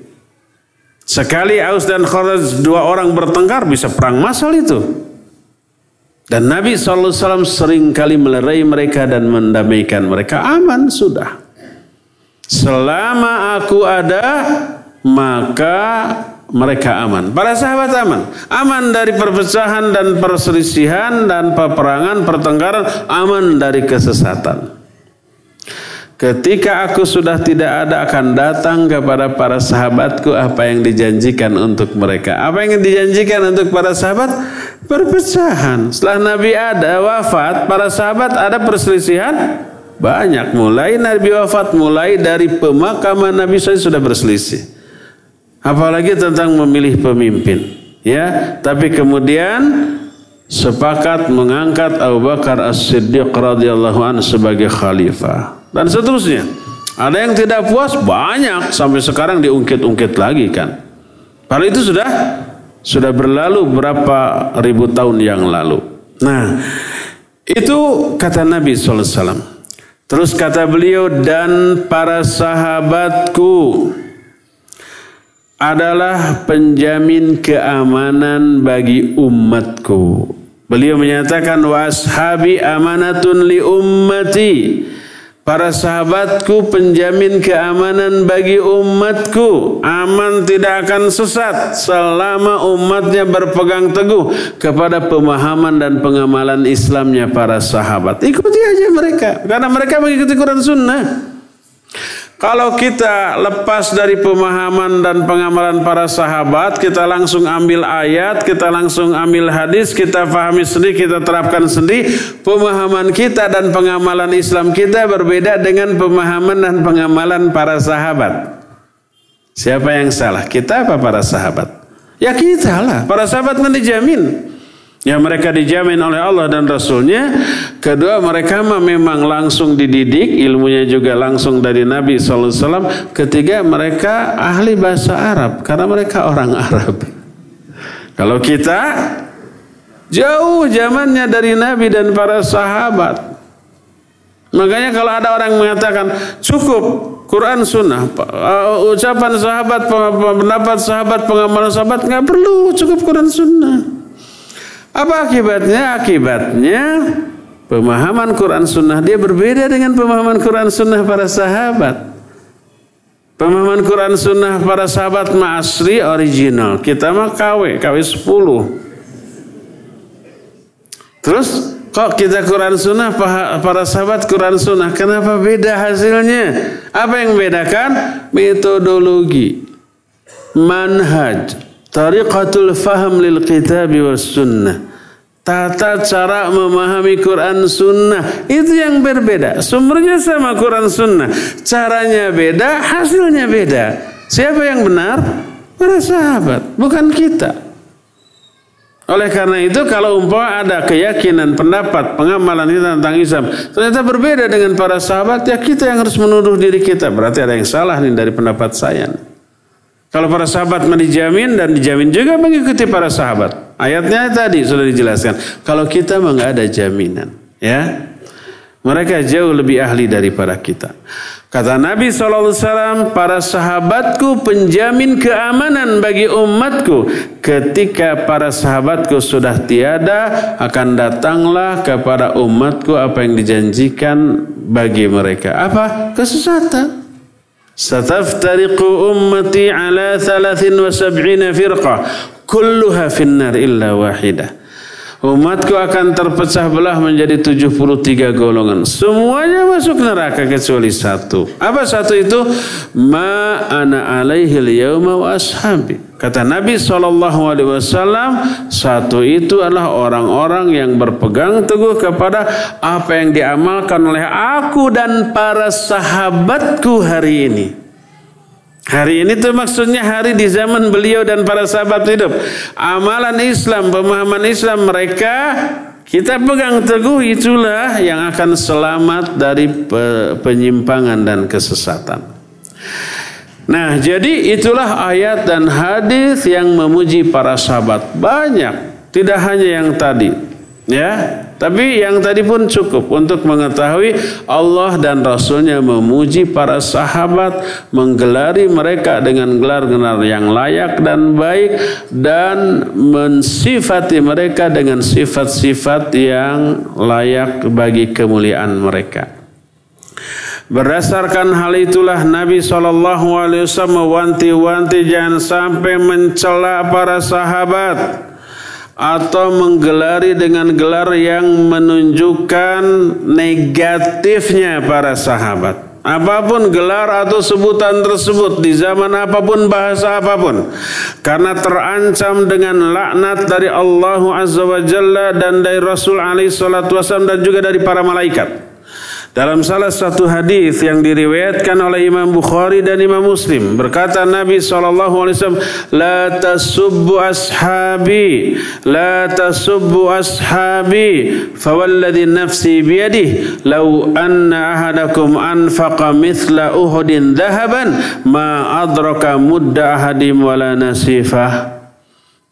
Sekali Aus dan Khazraj dua orang bertengkar bisa perang masal itu. Dan Nabi SAW sering kali melerai mereka dan mendamaikan mereka. Aman sudah. Selama aku ada, maka mereka aman. Para sahabat aman. Aman dari perpecahan dan perselisihan dan peperangan, pertengkaran. Aman dari kesesatan. Ketika aku sudah tidak ada akan datang kepada para sahabatku apa yang dijanjikan untuk mereka. Apa yang dijanjikan untuk para sahabat? Perpecahan. Setelah Nabi ada wafat, para sahabat ada perselisihan banyak. Mulai Nabi wafat, mulai dari pemakaman Nabi saya sudah berselisih. Apalagi tentang memilih pemimpin. Ya, tapi kemudian sepakat mengangkat Abu Bakar As-Siddiq radhiyallahu anhu sebagai khalifah dan seterusnya. Ada yang tidak puas banyak sampai sekarang diungkit-ungkit lagi kan. Padahal itu sudah sudah berlalu berapa ribu tahun yang lalu. Nah, itu kata Nabi SAW. Terus kata beliau dan para sahabatku adalah penjamin keamanan bagi umatku. Beliau menyatakan washabi amanatun li ummati. Para sahabatku penjamin keamanan bagi umatku. Aman tidak akan sesat selama umatnya berpegang teguh kepada pemahaman dan pengamalan Islamnya para sahabat. Ikuti aja mereka. Karena mereka mengikuti Quran Sunnah. Kalau kita lepas dari pemahaman dan pengamalan para sahabat, kita langsung ambil ayat, kita langsung ambil hadis, kita pahami sendiri, kita terapkan sendiri, pemahaman kita dan pengamalan Islam kita berbeda dengan pemahaman dan pengamalan para sahabat. Siapa yang salah? Kita apa para sahabat? Ya kita lah. Para sahabat mendijamin yang mereka dijamin oleh Allah dan Rasulnya. Kedua mereka memang langsung dididik, ilmunya juga langsung dari Nabi SAW. Ketiga mereka ahli bahasa Arab karena mereka orang Arab. Kalau kita jauh zamannya dari Nabi dan para sahabat. Makanya kalau ada orang mengatakan cukup Quran Sunnah, uh, ucapan sahabat, pendapat sahabat, pengamalan sahabat nggak perlu cukup Quran Sunnah. Apa akibatnya? Akibatnya pemahaman Quran Sunnah dia berbeda dengan pemahaman Quran Sunnah para sahabat. Pemahaman Quran Sunnah para sahabat ma'asri original. Kita mah KW, KW 10. Terus kok kita Quran Sunnah para sahabat Quran Sunnah kenapa beda hasilnya? Apa yang membedakan? Metodologi, manhaj, Tariqatul faham lil kitab was sunnah. Tata cara memahami Quran sunnah itu yang berbeda. Sumbernya sama Quran sunnah. Caranya beda, hasilnya beda. Siapa yang benar? Para sahabat, bukan kita. Oleh karena itu kalau umpama ada keyakinan, pendapat, pengamalan kita tentang Islam ternyata berbeda dengan para sahabat, ya kita yang harus menuduh diri kita. Berarti ada yang salah nih dari pendapat saya. Kalau para sahabat dijamin dan dijamin juga mengikuti para sahabat. Ayatnya tadi sudah dijelaskan. Kalau kita memang ada jaminan, ya. Mereka jauh lebih ahli daripada kita. Kata Nabi SAW, para sahabatku penjamin keamanan bagi umatku. Ketika para sahabatku sudah tiada, akan datanglah kepada umatku apa yang dijanjikan bagi mereka. Apa? Kesesatan. Sataftariqu ummati ala 73 firqah. Kulluha finnar illa wahidah. Umatku akan terpecah belah menjadi 73 golongan. Semuanya masuk neraka kecuali satu. Apa satu itu? Ma ana alaihi yauma wa ashabi. Kata Nabi SAW, satu itu adalah orang-orang yang berpegang teguh kepada apa yang diamalkan oleh aku dan para sahabatku hari ini. Hari ini tuh maksudnya hari di zaman beliau dan para sahabat hidup. Amalan Islam, pemahaman Islam mereka kita pegang teguh itulah yang akan selamat dari penyimpangan dan kesesatan. Nah, jadi itulah ayat dan hadis yang memuji para sahabat. Banyak, tidak hanya yang tadi. Ya, tapi yang tadi pun cukup untuk mengetahui Allah dan Rasulnya memuji para sahabat, menggelari mereka dengan gelar-gelar yang layak dan baik dan mensifati mereka dengan sifat-sifat yang layak bagi kemuliaan mereka. Berdasarkan hal itulah Nabi SAW mewanti-wanti jangan sampai mencela para sahabat atau menggelari dengan gelar yang menunjukkan negatifnya para sahabat. Apa pun gelar atau sebutan tersebut di zaman apa pun bahasa apa pun karena terancam dengan laknat dari Allah Azza wa Jalla dan dari Rasul alaihi salatu wasallam dan juga dari para malaikat. Dalam salah satu hadis yang diriwayatkan oleh Imam Bukhari dan Imam Muslim berkata Nabi SAW la tasubbu ashabi la tasubbu ashabi fawalladhi nafsi biyadih law anna ahadakum anfaqa mithla uhudin dhahaban ma adraka mudda ahadim wala nasifah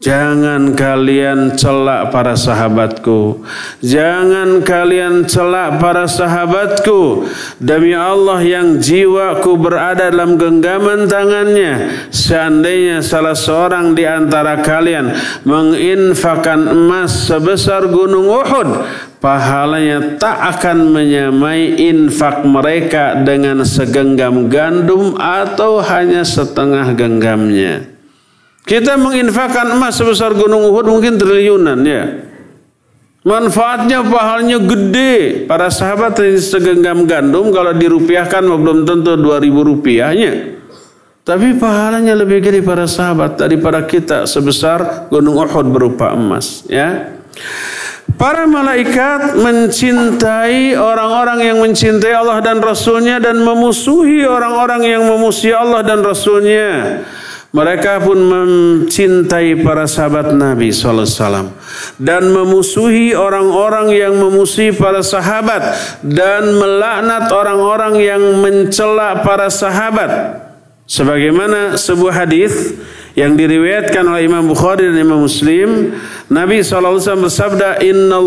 Jangan kalian celak para sahabatku. Jangan kalian celak para sahabatku. Demi Allah yang jiwaku berada dalam genggaman tangannya. Seandainya salah seorang di antara kalian menginfakkan emas sebesar gunung Uhud. Pahalanya tak akan menyamai infak mereka dengan segenggam gandum atau hanya setengah genggamnya. Kita menginfakkan emas sebesar gunung Uhud mungkin triliunan ya. Manfaatnya pahalnya gede. Para sahabat segenggam gandum kalau dirupiahkan belum tentu 2000 rupiahnya. Tapi pahalanya lebih gede para sahabat daripada kita sebesar gunung Uhud berupa emas ya. Para malaikat mencintai orang-orang yang mencintai Allah dan Rasulnya dan memusuhi orang-orang yang memusuhi Allah dan Rasulnya. Mereka pun mencintai para sahabat Nabi SAW dan memusuhi orang-orang yang memusuhi para sahabat dan melaknat orang-orang yang mencela para sahabat. Sebagaimana sebuah hadis yang diriwayatkan oleh Imam Bukhari dan Imam Muslim, Nabi SAW bersabda, Inna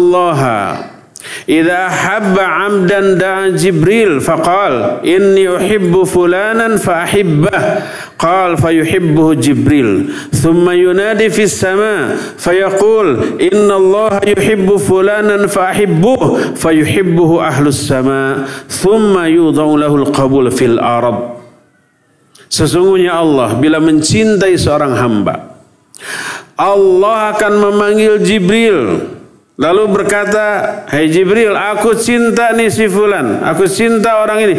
Idza habba 'abdan da'a Jibril faqal inni uhibbu fulanan fa ahibbah qal fayuhibbuhu Jibril thumma yunadi fis sama fayaqul inna Allah yuhibbu fulanan fa ahibbuh fayuhibbuhu ahlus sama thumma yudau lahu al-qabul fil ard. Sesungguhnya Allah bila mencintai seorang hamba Allah akan memanggil Jibril. Lalu berkata, Hai Jibril, aku cinta nih si Fulan. Aku cinta orang ini.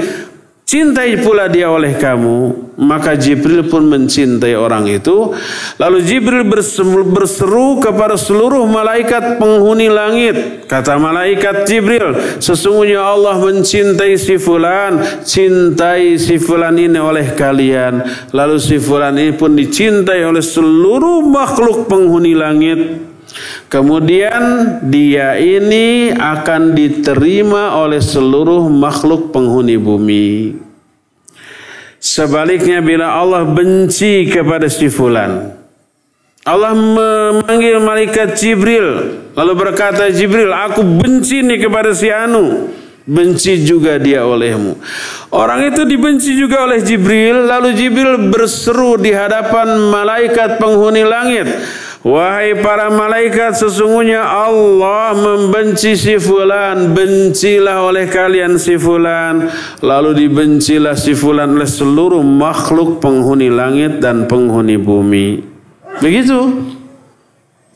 Cintai pula dia oleh kamu. Maka Jibril pun mencintai orang itu. Lalu Jibril berseru kepada seluruh malaikat penghuni langit. Kata malaikat Jibril, sesungguhnya Allah mencintai si Fulan. Cintai si Fulan ini oleh kalian. Lalu si Fulan ini pun dicintai oleh seluruh makhluk penghuni langit. Kemudian dia ini akan diterima oleh seluruh makhluk penghuni bumi. Sebaliknya bila Allah benci kepada si fulan. Allah memanggil malaikat Jibril. Lalu berkata Jibril, aku benci nih kepada si Anu. Benci juga dia olehmu. Orang itu dibenci juga oleh Jibril. Lalu Jibril berseru di hadapan malaikat penghuni langit. Wahai para malaikat sesungguhnya Allah membenci si fulan. Bencilah oleh kalian si fulan. Lalu dibencilah si fulan oleh seluruh makhluk penghuni langit dan penghuni bumi. Begitu.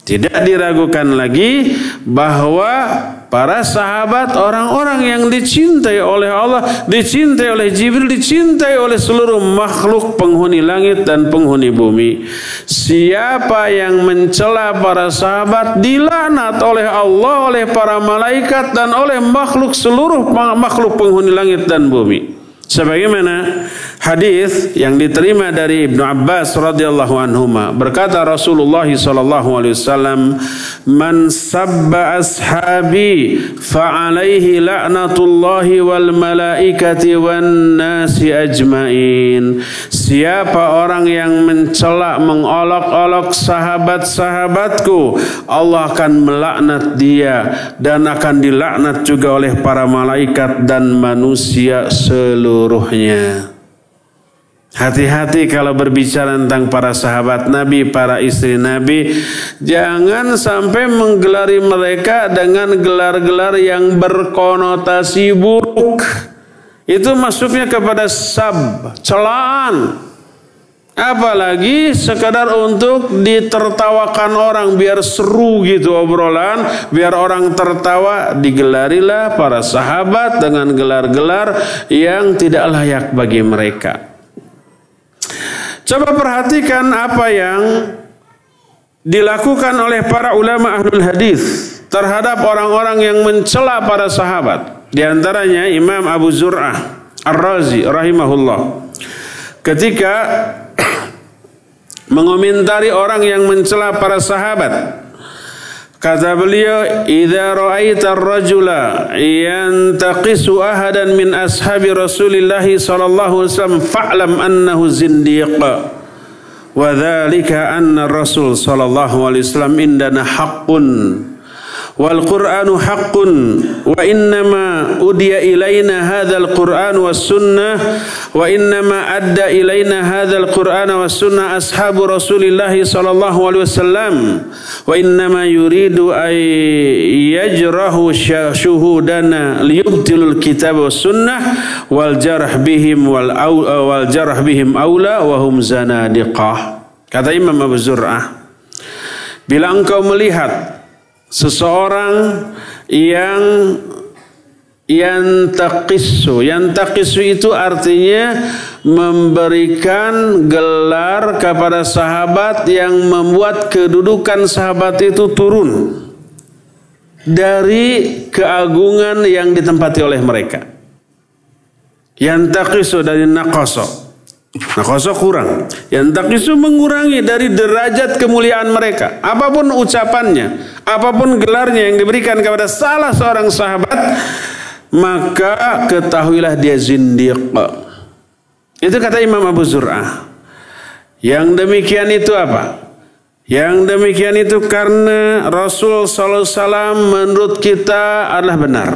Tidak diragukan lagi bahwa para sahabat orang-orang yang dicintai oleh Allah, dicintai oleh Jibril, dicintai oleh seluruh makhluk penghuni langit dan penghuni bumi. Siapa yang mencela para sahabat dilaknat oleh Allah, oleh para malaikat dan oleh makhluk seluruh makhluk penghuni langit dan bumi. Sebagaimana hadis yang diterima dari Ibnu Abbas radhiyallahu anhu berkata Rasulullah sallallahu alaihi wasallam man sabba ashabi fa alaihi la'natullahi wal malaikati wan nasi ajmain siapa orang yang mencela mengolok-olok sahabat-sahabatku Allah akan melaknat dia dan akan dilaknat juga oleh para malaikat dan manusia seluruh seluruhnya. Hati-hati kalau berbicara tentang para sahabat Nabi, para istri Nabi. Jangan sampai menggelari mereka dengan gelar-gelar yang berkonotasi buruk. Itu masuknya kepada sab, celaan. Apalagi sekadar untuk ditertawakan orang biar seru gitu obrolan, biar orang tertawa, digelarilah para sahabat dengan gelar-gelar yang tidak layak bagi mereka. Coba perhatikan apa yang dilakukan oleh para ulama ahlul hadis terhadap orang-orang yang mencela para sahabat. Di antaranya Imam Abu Zur'ah Ar-Razi rahimahullah. Ketika mengomentari orang yang mencela para sahabat. Kata beliau, "Idza ra'aita ar-rajula yantaqisu ahadan min ashabi Rasulillah sallallahu alaihi wasallam fa'lam annahu zindiq." Wa dzalika anna Rasul sallallahu alaihi wasallam indana haqqun wal Qur'anu haqqun wa innama udiya ilaina hadzal Qur'an was sunnah wa innama adda ilaina hadzal Qur'an was sunnah ashabu Rasulillah sallallahu alaihi wasallam wa innama yuridu ay yajrahu syuhudana liyubtilul kitab was sunnah wal jarh bihim wal wal jarh bihim aula wa hum zanadiqah kata Imam Abu Zur'ah bila engkau melihat seseorang yang yang taqisu. Yang taqisu itu artinya memberikan gelar kepada sahabat yang membuat kedudukan sahabat itu turun dari keagungan yang ditempati oleh mereka. Yang taqisu dari naqasa Nah kosong kurang. Yang takisu mengurangi dari derajat kemuliaan mereka. Apa pun ucapannya, apa pun gelarnya yang diberikan kepada salah seorang sahabat, maka ketahuilah dia zindiq. Itu kata Imam Abu Zur'ah. Yang demikian itu apa? Yang demikian itu karena Rasul Wasallam menurut kita adalah benar.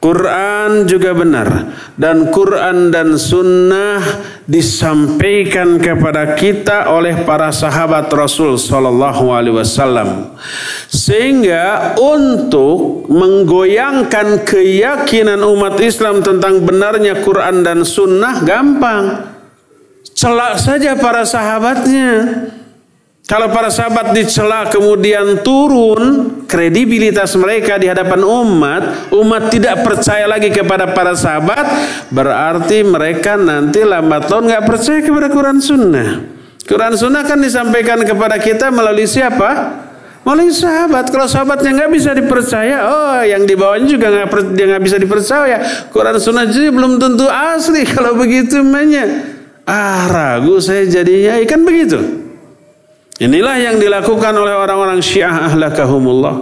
Quran juga benar dan Quran dan sunnah disampaikan kepada kita oleh para sahabat Rasul sallallahu alaihi wasallam. Sehingga untuk menggoyangkan keyakinan umat Islam tentang benarnya Quran dan sunnah gampang. Celak saja para sahabatnya kalau para sahabat dicela kemudian turun kredibilitas mereka di hadapan umat, umat tidak percaya lagi kepada para sahabat, berarti mereka nanti lambat laun nggak percaya kepada Quran Sunnah. Quran Sunnah kan disampaikan kepada kita melalui siapa? Melalui sahabat. Kalau sahabatnya nggak bisa dipercaya, oh yang di bawahnya juga nggak dia nggak bisa dipercaya. Quran Sunnah jadi belum tentu asli kalau begitu banyak. Ah ragu saya jadinya, ikan begitu. Inilah yang dilakukan oleh orang-orang Syiah ahlakahumullah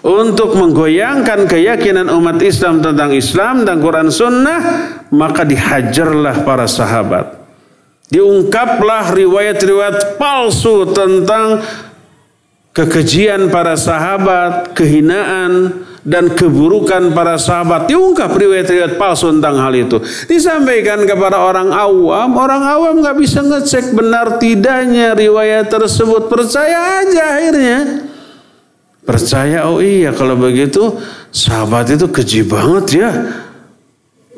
untuk menggoyangkan keyakinan umat Islam tentang Islam dan Quran Sunnah, maka dihajarlah para sahabat. Diungkaplah riwayat-riwayat palsu tentang kekejian para sahabat, kehinaan, dan keburukan para sahabat. Diungkap riwayat-riwayat palsu tentang hal itu. Disampaikan kepada orang awam. Orang awam nggak bisa ngecek benar tidaknya riwayat tersebut. Percaya aja akhirnya. Percaya, oh iya kalau begitu sahabat itu keji banget ya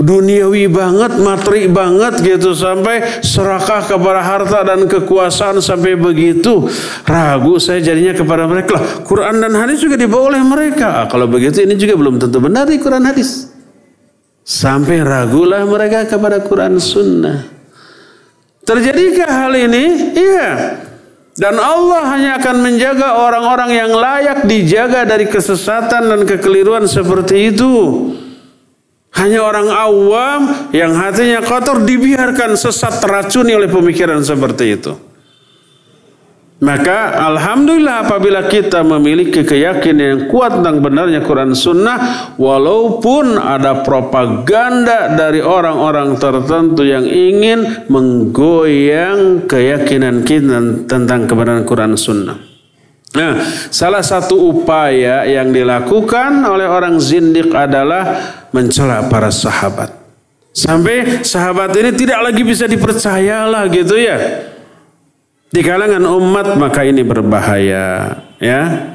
duniawi banget, materi banget gitu sampai serakah kepada harta dan kekuasaan sampai begitu ragu saya jadinya kepada mereka. Lah, Quran dan hadis juga dibawa oleh mereka. Ah, kalau begitu ini juga belum tentu benar di Quran hadis. Sampai ragulah mereka kepada Quran sunnah. Terjadikah hal ini? Iya. Dan Allah hanya akan menjaga orang-orang yang layak dijaga dari kesesatan dan kekeliruan seperti itu. Hanya orang awam yang hatinya kotor dibiarkan sesat teracuni oleh pemikiran seperti itu. Maka Alhamdulillah apabila kita memiliki keyakinan yang kuat tentang benarnya Quran Sunnah Walaupun ada propaganda dari orang-orang tertentu yang ingin menggoyang keyakinan kita tentang kebenaran Quran Sunnah Nah, salah satu upaya yang dilakukan oleh orang zindik adalah mencela para sahabat. Sampai sahabat ini tidak lagi bisa dipercayalah gitu ya. Di kalangan umat maka ini berbahaya ya.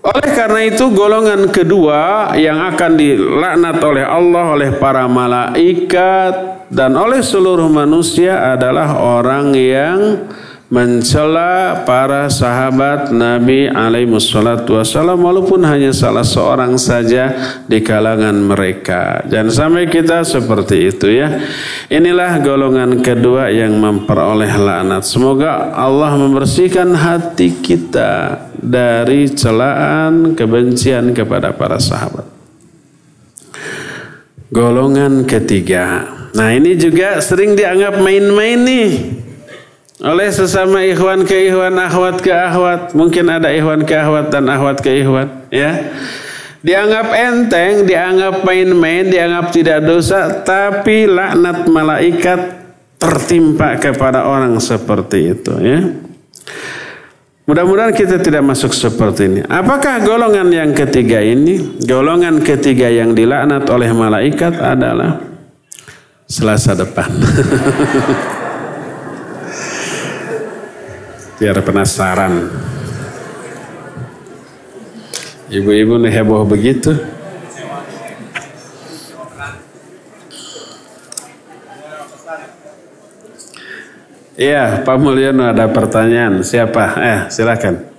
Oleh karena itu golongan kedua yang akan dilaknat oleh Allah oleh para malaikat dan oleh seluruh manusia adalah orang yang mencela para sahabat Nabi alaihi wassalam walaupun hanya salah seorang saja di kalangan mereka. Jangan sampai kita seperti itu ya. Inilah golongan kedua yang memperoleh laknat. Semoga Allah membersihkan hati kita dari celaan kebencian kepada para sahabat. Golongan ketiga. Nah ini juga sering dianggap main-main nih oleh sesama ikhwan ke ikhwan, akhwat ke akhwat. Mungkin ada ikhwan ke akhwat dan akhwat ke ikhwan. Ya. Dianggap enteng, dianggap main-main, dianggap tidak dosa. Tapi laknat malaikat tertimpa kepada orang seperti itu. Ya. Mudah-mudahan kita tidak masuk seperti ini. Apakah golongan yang ketiga ini? Golongan ketiga yang dilaknat oleh malaikat adalah Selasa depan. biar penasaran. Ibu-ibu nih heboh begitu. Iya, Pak Mulyono ada pertanyaan. Siapa? Eh, silakan.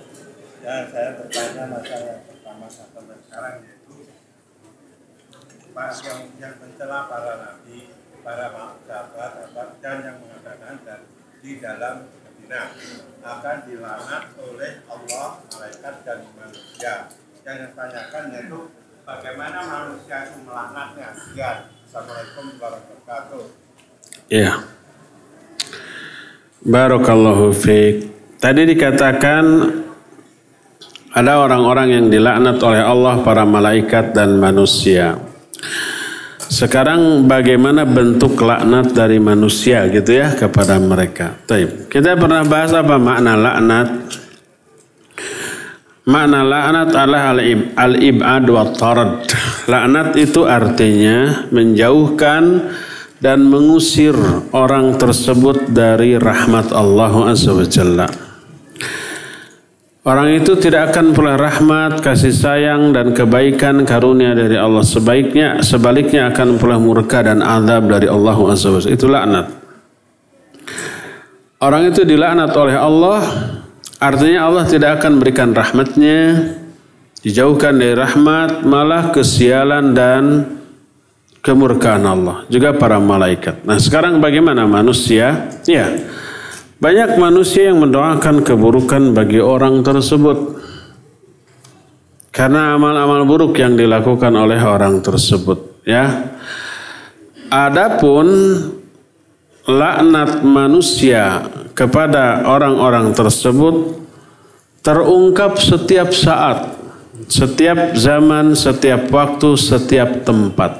Ya, saya bertanya masalah pertama sampai sekarang yaitu Pak yang, yang mencela para nabi, para sahabat, dan yang mengatakan dan di dalam Medina akan dilaknat oleh Allah, malaikat dan manusia. Yang ditanyakan yaitu bagaimana manusia itu melaknatnya. Ya, Assalamualaikum warahmatullahi wabarakatuh. Iya. Barakallahu fiik. Tadi dikatakan ada orang-orang yang dilaknat oleh Allah, para malaikat dan manusia. Sekarang bagaimana bentuk laknat dari manusia gitu ya kepada mereka. Taib. Kita pernah bahas apa makna laknat? Makna laknat adalah al-ib'ad wa tarad. Laknat itu artinya menjauhkan dan mengusir orang tersebut dari rahmat Allah Azza wa. Orang itu tidak akan pula rahmat, kasih sayang dan kebaikan karunia dari Allah. Sebaiknya, sebaliknya akan pula murka dan azab dari Allah Azza wa Itu laknat. Orang itu dilaknat oleh Allah, artinya Allah tidak akan berikan rahmatnya, dijauhkan dari rahmat, malah kesialan dan kemurkaan Allah. Juga para malaikat. Nah sekarang bagaimana manusia? Ya, banyak manusia yang mendoakan keburukan bagi orang tersebut. Karena amal-amal buruk yang dilakukan oleh orang tersebut, ya. Adapun laknat manusia kepada orang-orang tersebut terungkap setiap saat, setiap zaman, setiap waktu, setiap tempat.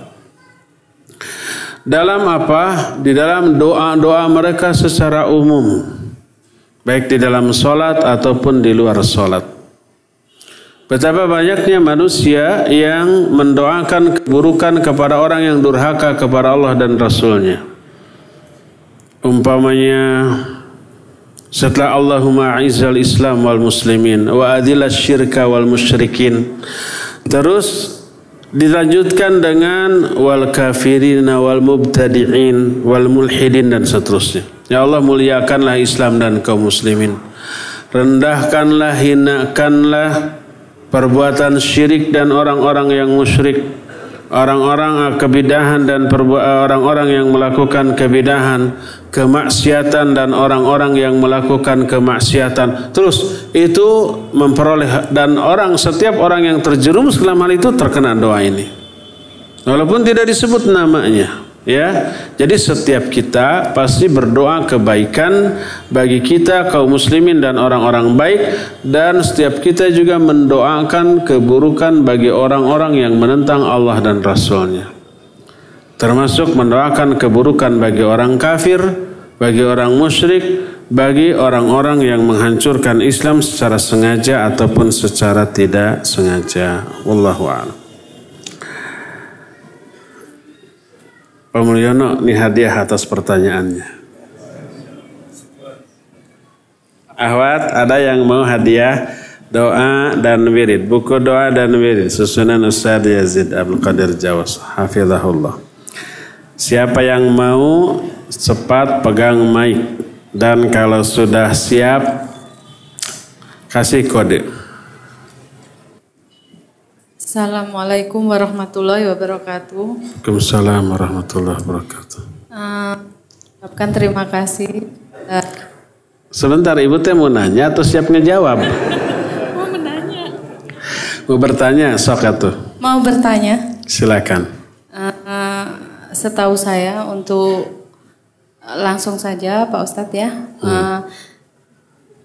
Dalam apa? Di dalam doa-doa mereka secara umum. Baik di dalam sholat ataupun di luar sholat. Betapa banyaknya manusia yang mendoakan keburukan kepada orang yang durhaka kepada Allah dan Rasulnya. Umpamanya setelah Allahumma a'izzal Islam wal muslimin wa adilal syirka wal musyrikin. Terus dilanjutkan dengan wal kafirin wal mubtadi'in wal mulhidin dan seterusnya. Ya Allah muliakanlah Islam dan kaum muslimin. Rendahkanlah, hinakanlah perbuatan syirik dan orang-orang yang musyrik. Orang-orang kebidahan dan orang-orang yang melakukan kebidahan, kemaksiatan dan orang-orang yang melakukan kemaksiatan. Terus itu memperoleh dan orang setiap orang yang terjerumus dalam hal itu terkena doa ini. Walaupun tidak disebut namanya ya. Jadi setiap kita pasti berdoa kebaikan bagi kita kaum muslimin dan orang-orang baik dan setiap kita juga mendoakan keburukan bagi orang-orang yang menentang Allah dan Rasulnya. Termasuk mendoakan keburukan bagi orang kafir, bagi orang musyrik, bagi orang-orang yang menghancurkan Islam secara sengaja ataupun secara tidak sengaja. Wallahu a'lam. Pak Mulyono, ini hadiah atas pertanyaannya. Ahwat, ada yang mau hadiah doa dan wirid, buku doa dan wirid, susunan Ustaz Yazid Abdul Qadir Jawas, hafizahullah. Siapa yang mau cepat pegang mic dan kalau sudah siap kasih kode. Assalamualaikum warahmatullahi wabarakatuh. Waalaikumsalam warahmatullahi wabarakatuh. Uh, terima kasih. Uh, Sebentar, Ibu teh mau nanya atau siap ngejawab? mau menanya. Mau bertanya, sok atuh. Mau bertanya. Silakan. Uh, setahu saya untuk langsung saja Pak Ustadz ya. Hmm. Uh,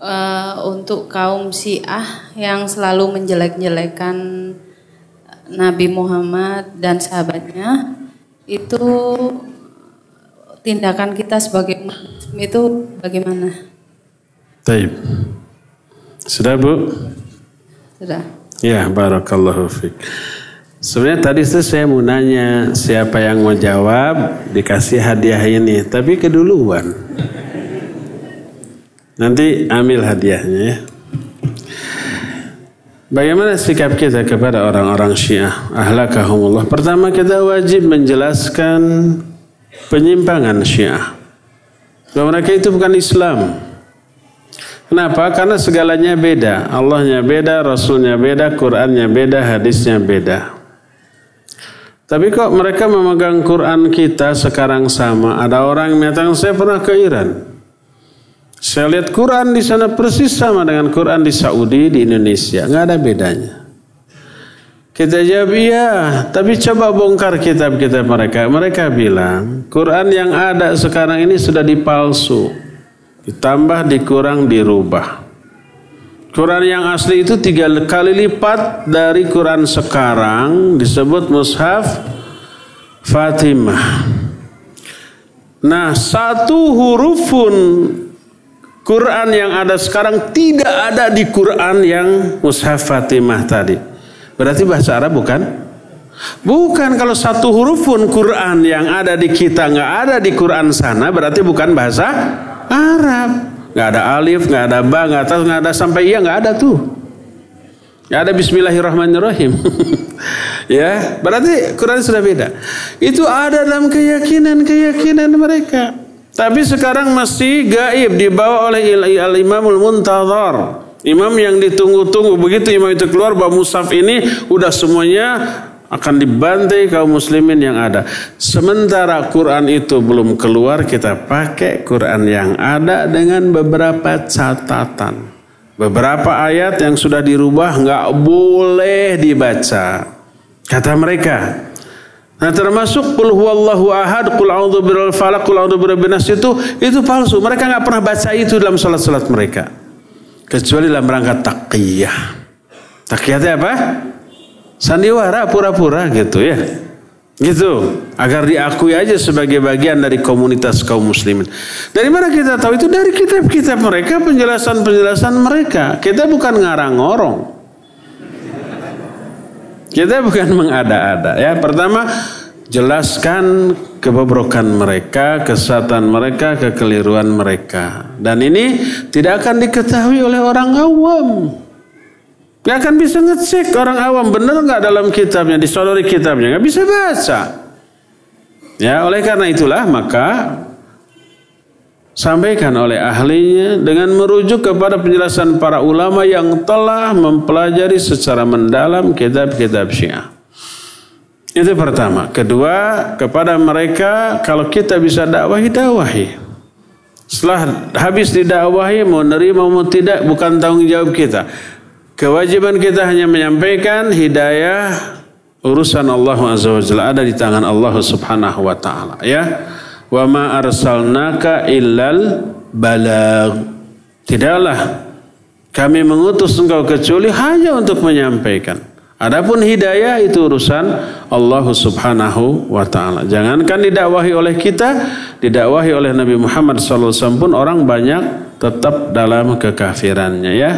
uh, untuk kaum Syiah yang selalu menjelek-jelekan Nabi Muhammad dan sahabatnya itu tindakan kita sebagai muslim itu bagaimana? Taib. Sudah Bu? Sudah. Ya, barakallahu fiik. Sebenarnya tadi itu saya mau nanya siapa yang mau jawab dikasih hadiah ini, tapi keduluan. Nanti ambil hadiahnya ya. Bagaimana sikap kita kepada orang-orang Syiah? Ahlakahumullah. Pertama kita wajib menjelaskan penyimpangan Syiah. Bahwa mereka itu bukan Islam. Kenapa? Karena segalanya beda. Allahnya beda, Rasulnya beda, Qurannya beda, hadisnya beda. Tapi kok mereka memegang Quran kita sekarang sama? Ada orang yang mengatakan saya pernah ke Iran. Saya lihat Quran di sana persis sama dengan Quran di Saudi, di Indonesia. Nggak ada bedanya. Kita jawab iya, tapi coba bongkar kitab-kitab mereka. Mereka bilang, Quran yang ada sekarang ini sudah dipalsu. Ditambah, dikurang, dirubah. Quran yang asli itu tiga kali lipat dari Quran sekarang disebut Mushaf Fatimah. Nah, satu huruf pun Quran yang ada sekarang tidak ada di Quran yang Mushaf Fatimah tadi. Berarti bahasa Arab bukan? Bukan kalau satu huruf pun Quran yang ada di kita nggak ada di Quran sana berarti bukan bahasa Arab. Nggak ada alif, nggak ada ba, nggak ada nggak ada sampai iya nggak ada tuh. Nggak ada Bismillahirrahmanirrahim. ya, berarti Quran sudah beda. Itu ada dalam keyakinan-keyakinan mereka. Tapi sekarang masih gaib dibawa oleh Al-Imamul Muntazar. Imam yang ditunggu-tunggu. Begitu imam itu keluar bahwa musaf ini udah semuanya akan dibantai kaum muslimin yang ada. Sementara Quran itu belum keluar, kita pakai Quran yang ada dengan beberapa catatan. Beberapa ayat yang sudah dirubah nggak boleh dibaca. Kata mereka, Nah termasuk qul huwallahu ahad, qul a'udzu birabbil falaq, qul a'udzu birabbin nas itu itu palsu. Mereka nggak pernah baca itu dalam salat-salat mereka. Kecuali dalam rangka taqiyah. Taqiyah itu apa? Sandiwara pura-pura gitu ya. Gitu, agar diakui aja sebagai bagian dari komunitas kaum muslimin. Dari mana kita tahu itu? Dari kitab-kitab mereka, penjelasan-penjelasan mereka. Kita bukan ngarang ngorong. Kita bukan mengada-ada ya. Pertama, jelaskan kebobrokan mereka, kesatuan mereka, kekeliruan mereka. Dan ini tidak akan diketahui oleh orang awam. Gak akan bisa ngecek orang awam benar nggak dalam kitabnya, disodori kitabnya, nggak bisa baca. Ya, oleh karena itulah maka sampaikan oleh ahlinya dengan merujuk kepada penjelasan para ulama yang telah mempelajari secara mendalam kitab-kitab Syiah. Itu pertama. Kedua, kepada mereka kalau kita bisa dakwahi, dakwahi. Setelah habis didakwahi, mau nerima mau tidak bukan tanggung jawab kita. Kewajiban kita hanya menyampaikan hidayah urusan Allah Azza wa ada di tangan Allah Subhanahu wa taala ya. Wa ma arsalnaka illal balag. Tidaklah kami mengutus engkau kecuali hanya untuk menyampaikan. Adapun hidayah itu urusan Allah Subhanahu wa taala. Jangankan didakwahi oleh kita, didakwahi oleh Nabi Muhammad SAW pun orang banyak tetap dalam kekafirannya ya.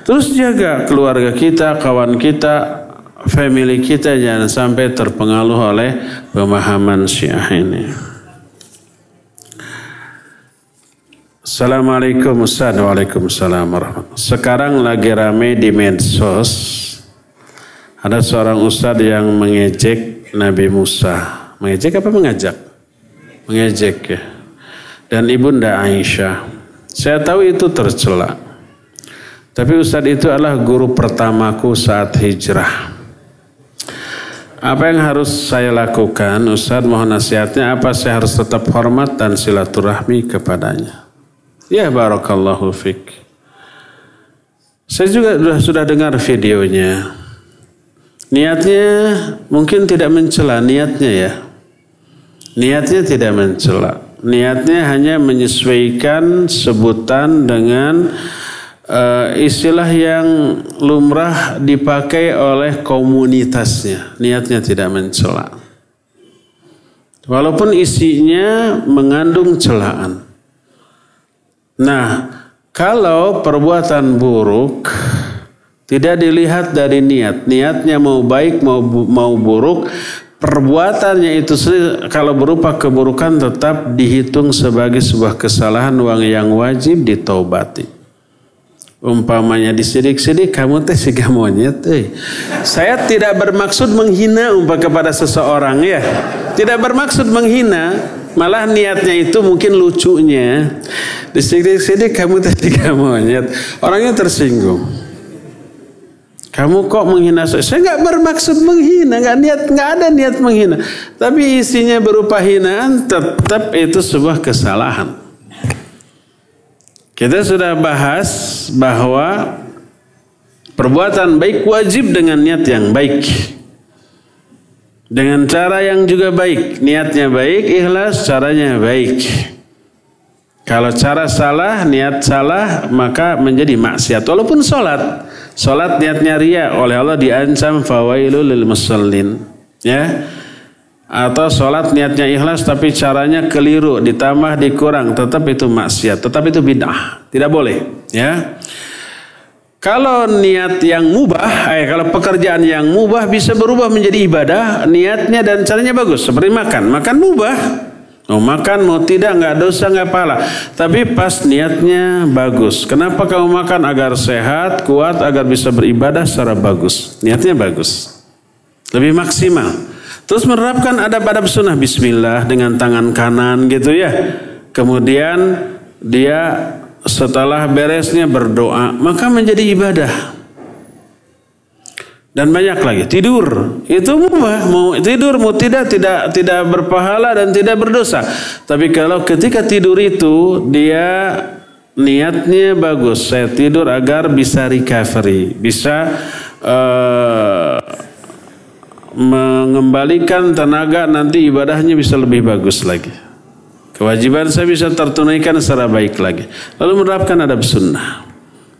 Terus jaga keluarga kita, kawan kita, family kita jangan sampai terpengaruh oleh pemahaman Syiah ini. Assalamualaikum Ustaz Waalaikumsalam Sekarang lagi rame di medsos Ada seorang Ustaz yang mengejek Nabi Musa Mengejek apa mengajak? Mengejek ya Dan Ibunda Aisyah Saya tahu itu tercela tapi Ustadz itu adalah guru pertamaku saat hijrah. Apa yang harus saya lakukan? Ustadz mohon nasihatnya apa saya harus tetap hormat dan silaturahmi kepadanya. Ya barakallahu fik. Saya juga sudah, sudah dengar videonya. Niatnya mungkin tidak mencela niatnya ya. Niatnya tidak mencela. Niatnya hanya menyesuaikan sebutan dengan uh, istilah yang lumrah dipakai oleh komunitasnya. Niatnya tidak mencela. Walaupun isinya mengandung celaan. Nah, kalau perbuatan buruk tidak dilihat dari niat, niatnya mau baik mau mau buruk, perbuatannya itu kalau berupa keburukan tetap dihitung sebagai sebuah kesalahan uang yang wajib ditaubati. Umpamanya disidik-sidik kamu teh si monyet eh. saya tidak bermaksud menghina umpah kepada seseorang ya. Tidak bermaksud menghina malah niatnya itu mungkin lucunya disidik-sidik kamu teh si monyet orangnya tersinggung kamu kok menghina saya? Saya nggak bermaksud menghina, nggak niat, nggak ada niat menghina. Tapi isinya berupa hinaan, tetap itu sebuah kesalahan. Kita sudah bahas bahwa perbuatan baik wajib dengan niat yang baik. Dengan cara yang juga baik. Niatnya baik, ikhlas, caranya baik. Kalau cara salah, niat salah, maka menjadi maksiat. Walaupun sholat. Sholat niatnya ria oleh Allah diancam fawailul lil musallin. Ya atau sholat niatnya ikhlas tapi caranya keliru ditambah dikurang tetap itu maksiat tetap itu bid'ah tidak boleh ya kalau niat yang mubah eh kalau pekerjaan yang mubah bisa berubah menjadi ibadah niatnya dan caranya bagus seperti makan makan mubah Mau makan mau tidak nggak dosa nggak pahala. Tapi pas niatnya bagus. Kenapa kamu makan agar sehat, kuat, agar bisa beribadah secara bagus. Niatnya bagus. Lebih maksimal. Terus menerapkan adab-adab sunnah bismillah dengan tangan kanan gitu ya. Kemudian dia setelah beresnya berdoa, maka menjadi ibadah. Dan banyak lagi tidur itu mubah mau tidur mau tidak tidak tidak berpahala dan tidak berdosa. Tapi kalau ketika tidur itu dia niatnya bagus, saya tidur agar bisa recovery, bisa uh, mengembalikan tenaga nanti ibadahnya bisa lebih bagus lagi. Kewajiban saya bisa tertunaikan secara baik lagi. Lalu menerapkan adab sunnah.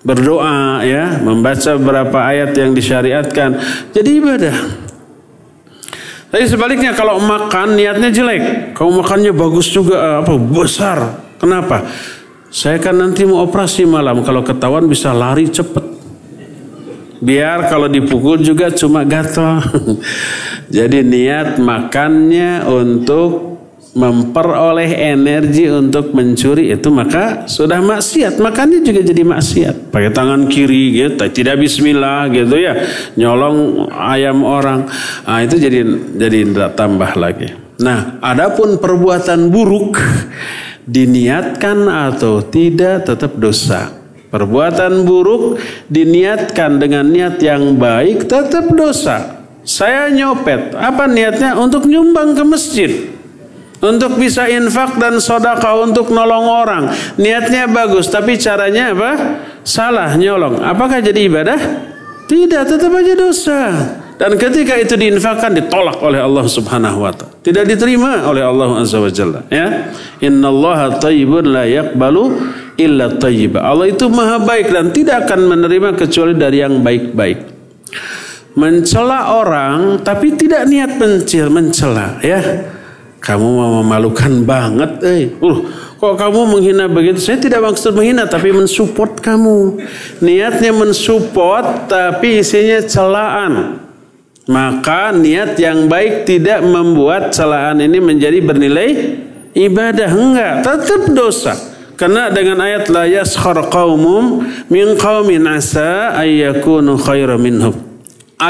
Berdoa ya, membaca beberapa ayat yang disyariatkan. Jadi ibadah. Tapi sebaliknya kalau makan niatnya jelek, kalau makannya bagus juga eh, apa besar. Kenapa? Saya kan nanti mau operasi malam, kalau ketahuan bisa lari cepet. Biar kalau dipukul juga cuma gatal. Jadi niat makannya untuk memperoleh energi untuk mencuri itu maka sudah maksiat. Makannya juga jadi maksiat. Pakai tangan kiri gitu tidak bismillah gitu ya. Nyolong ayam orang. Nah, itu jadi jadi tambah lagi. Nah adapun perbuatan buruk diniatkan atau tidak tetap dosa. Perbuatan buruk diniatkan dengan niat yang baik tetap dosa. Saya nyopet. Apa niatnya? Untuk nyumbang ke masjid untuk bisa infak dan sodaka untuk nolong orang. Niatnya bagus, tapi caranya apa? Salah, nyolong. Apakah jadi ibadah? Tidak, tetap aja dosa. Dan ketika itu diinfakkan ditolak oleh Allah Subhanahu wa taala. Tidak diterima oleh Allah Azza wa Jalla, ya. Innallaha thayyibun la yaqbalu illa thayyiba. Allah itu maha baik dan tidak akan menerima kecuali dari yang baik-baik. Mencela orang tapi tidak niat mencela, ya kamu memalukan banget, eh. Uh, kok kamu menghina begitu? Saya tidak maksud menghina, tapi mensupport kamu. Niatnya mensupport, tapi isinya celaan. Maka niat yang baik tidak membuat celaan ini menjadi bernilai ibadah. Enggak, tetap dosa. Karena dengan ayat la yaskhar qaumum min qaumin asa ayyakunu khairan minhum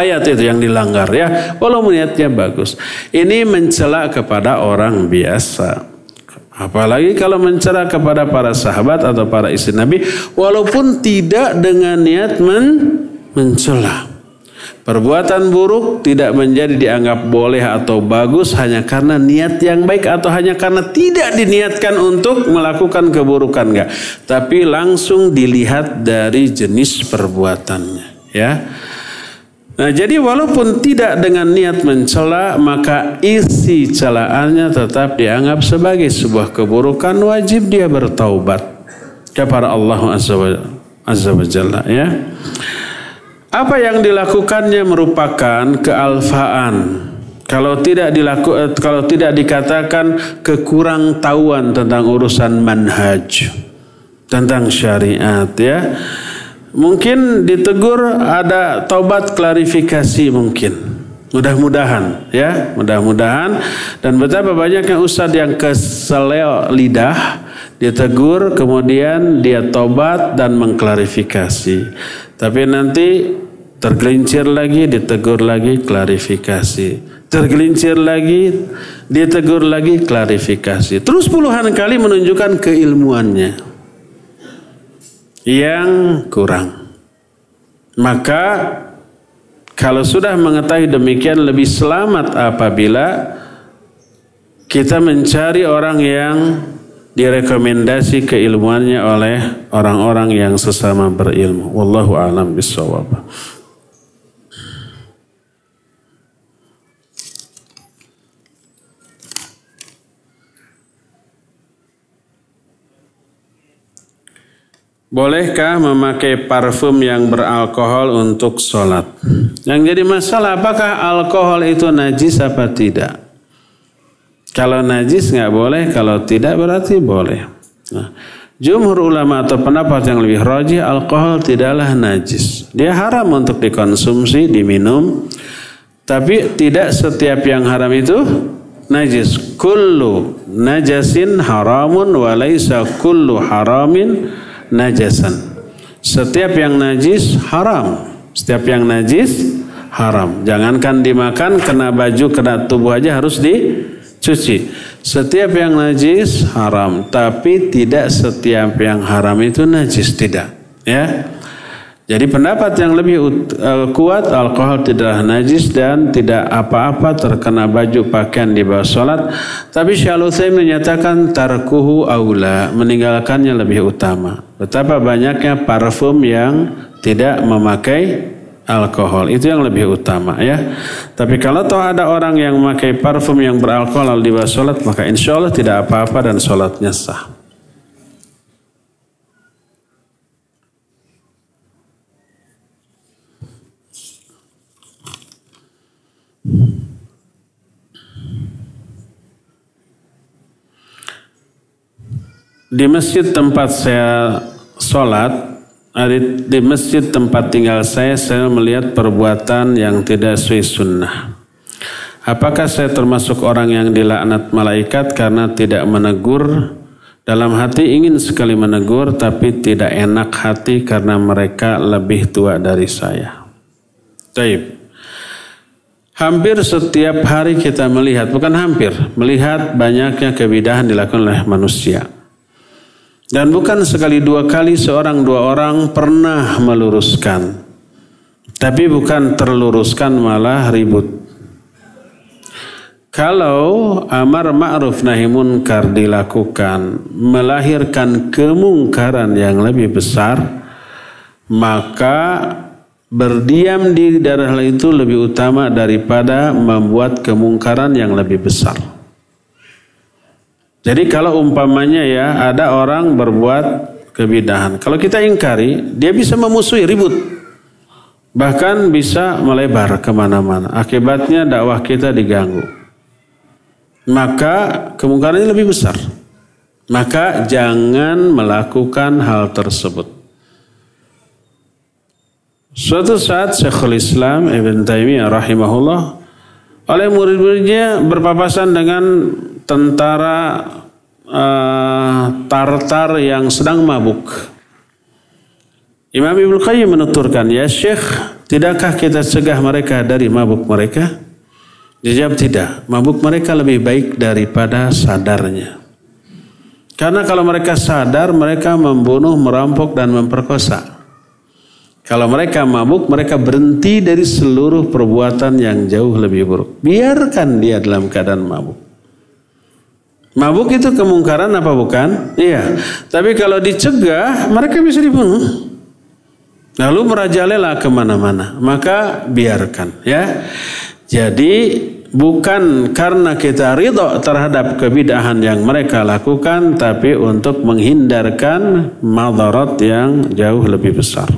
ayat itu yang dilanggar ya walau niatnya bagus ini mencela kepada orang biasa apalagi kalau mencela kepada para sahabat atau para istri Nabi walaupun tidak dengan niat men mencela Perbuatan buruk tidak menjadi dianggap boleh atau bagus hanya karena niat yang baik atau hanya karena tidak diniatkan untuk melakukan keburukan enggak. Tapi langsung dilihat dari jenis perbuatannya ya. Nah, jadi walaupun tidak dengan niat mencela, maka isi celaannya tetap dianggap sebagai sebuah keburukan wajib dia bertaubat kepada Allah Azza wa Jalla ya. Apa yang dilakukannya merupakan kealfaan. Kalau tidak dilaku, eh, kalau tidak dikatakan kekurang tahuan tentang urusan manhaj, tentang syariat ya Mungkin ditegur ada tobat klarifikasi mungkin. Mudah-mudahan ya, mudah-mudahan dan betapa banyaknya ustadz yang keseleo lidah ditegur kemudian dia tobat dan mengklarifikasi. Tapi nanti tergelincir lagi, ditegur lagi, klarifikasi. Tergelincir lagi, ditegur lagi, klarifikasi. Terus puluhan kali menunjukkan keilmuannya yang kurang. Maka kalau sudah mengetahui demikian lebih selamat apabila kita mencari orang yang direkomendasi keilmuannya oleh orang-orang yang sesama berilmu. Wallahu a'lam bishawab. Bolehkah memakai parfum yang beralkohol untuk sholat? Yang jadi masalah apakah alkohol itu najis apa tidak? Kalau najis nggak boleh, kalau tidak berarti boleh. Nah, jumhur ulama atau pendapat yang lebih rajih alkohol tidaklah najis. Dia haram untuk dikonsumsi, diminum. Tapi tidak setiap yang haram itu najis. Kullu najasin haramun walaysa kullu haramin najasan. Setiap yang najis haram. Setiap yang najis haram. Jangankan dimakan, kena baju, kena tubuh aja harus dicuci. Setiap yang najis haram, tapi tidak setiap yang haram itu najis tidak. Ya. Jadi pendapat yang lebih uh, kuat alkohol tidak najis dan tidak apa-apa terkena baju pakaian di bawah sholat. Tapi Syekh menyatakan tarkuhu aula, meninggalkannya lebih utama. Betapa banyaknya parfum yang tidak memakai alkohol itu yang lebih utama ya. Tapi kalau toh ada orang yang memakai parfum yang beralkohol di bawah sholat maka insya Allah tidak apa-apa dan sholatnya sah. Di masjid tempat saya sholat di masjid tempat tinggal saya, saya melihat perbuatan yang tidak sesuai sunnah. Apakah saya termasuk orang yang dilaknat malaikat karena tidak menegur? Dalam hati ingin sekali menegur, tapi tidak enak hati karena mereka lebih tua dari saya. Taib. Hampir setiap hari kita melihat, bukan hampir, melihat banyaknya kebidahan dilakukan oleh manusia. Dan bukan sekali dua kali seorang dua orang pernah meluruskan. Tapi bukan terluruskan malah ribut. Kalau amar ma'ruf nahi munkar dilakukan melahirkan kemungkaran yang lebih besar, maka berdiam di daerah itu lebih utama daripada membuat kemungkaran yang lebih besar. Jadi kalau umpamanya ya ada orang berbuat kebidahan. Kalau kita ingkari, dia bisa memusuhi ribut. Bahkan bisa melebar ke mana-mana. Akibatnya dakwah kita diganggu. Maka kemungkinannya lebih besar. Maka jangan melakukan hal tersebut. Suatu saat Syekhul Islam Ibn Taimiyah rahimahullah oleh murid-muridnya berpapasan dengan tentara uh, Tartar yang sedang mabuk. Imam Ibnu Qayyim menuturkan, "Ya Syekh, tidakkah kita cegah mereka dari mabuk mereka?" Dijawab tidak. Mabuk mereka lebih baik daripada sadarnya. Karena kalau mereka sadar, mereka membunuh, merampok, dan memperkosa. Kalau mereka mabuk, mereka berhenti dari seluruh perbuatan yang jauh lebih buruk. Biarkan dia dalam keadaan mabuk. Mabuk itu kemungkaran apa bukan? Iya. Tapi kalau dicegah, mereka bisa dibunuh. Lalu merajalela ke mana-mana. Maka biarkan. ya. Jadi bukan karena kita ridho terhadap kebidahan yang mereka lakukan, tapi untuk menghindarkan madarat yang jauh lebih besar.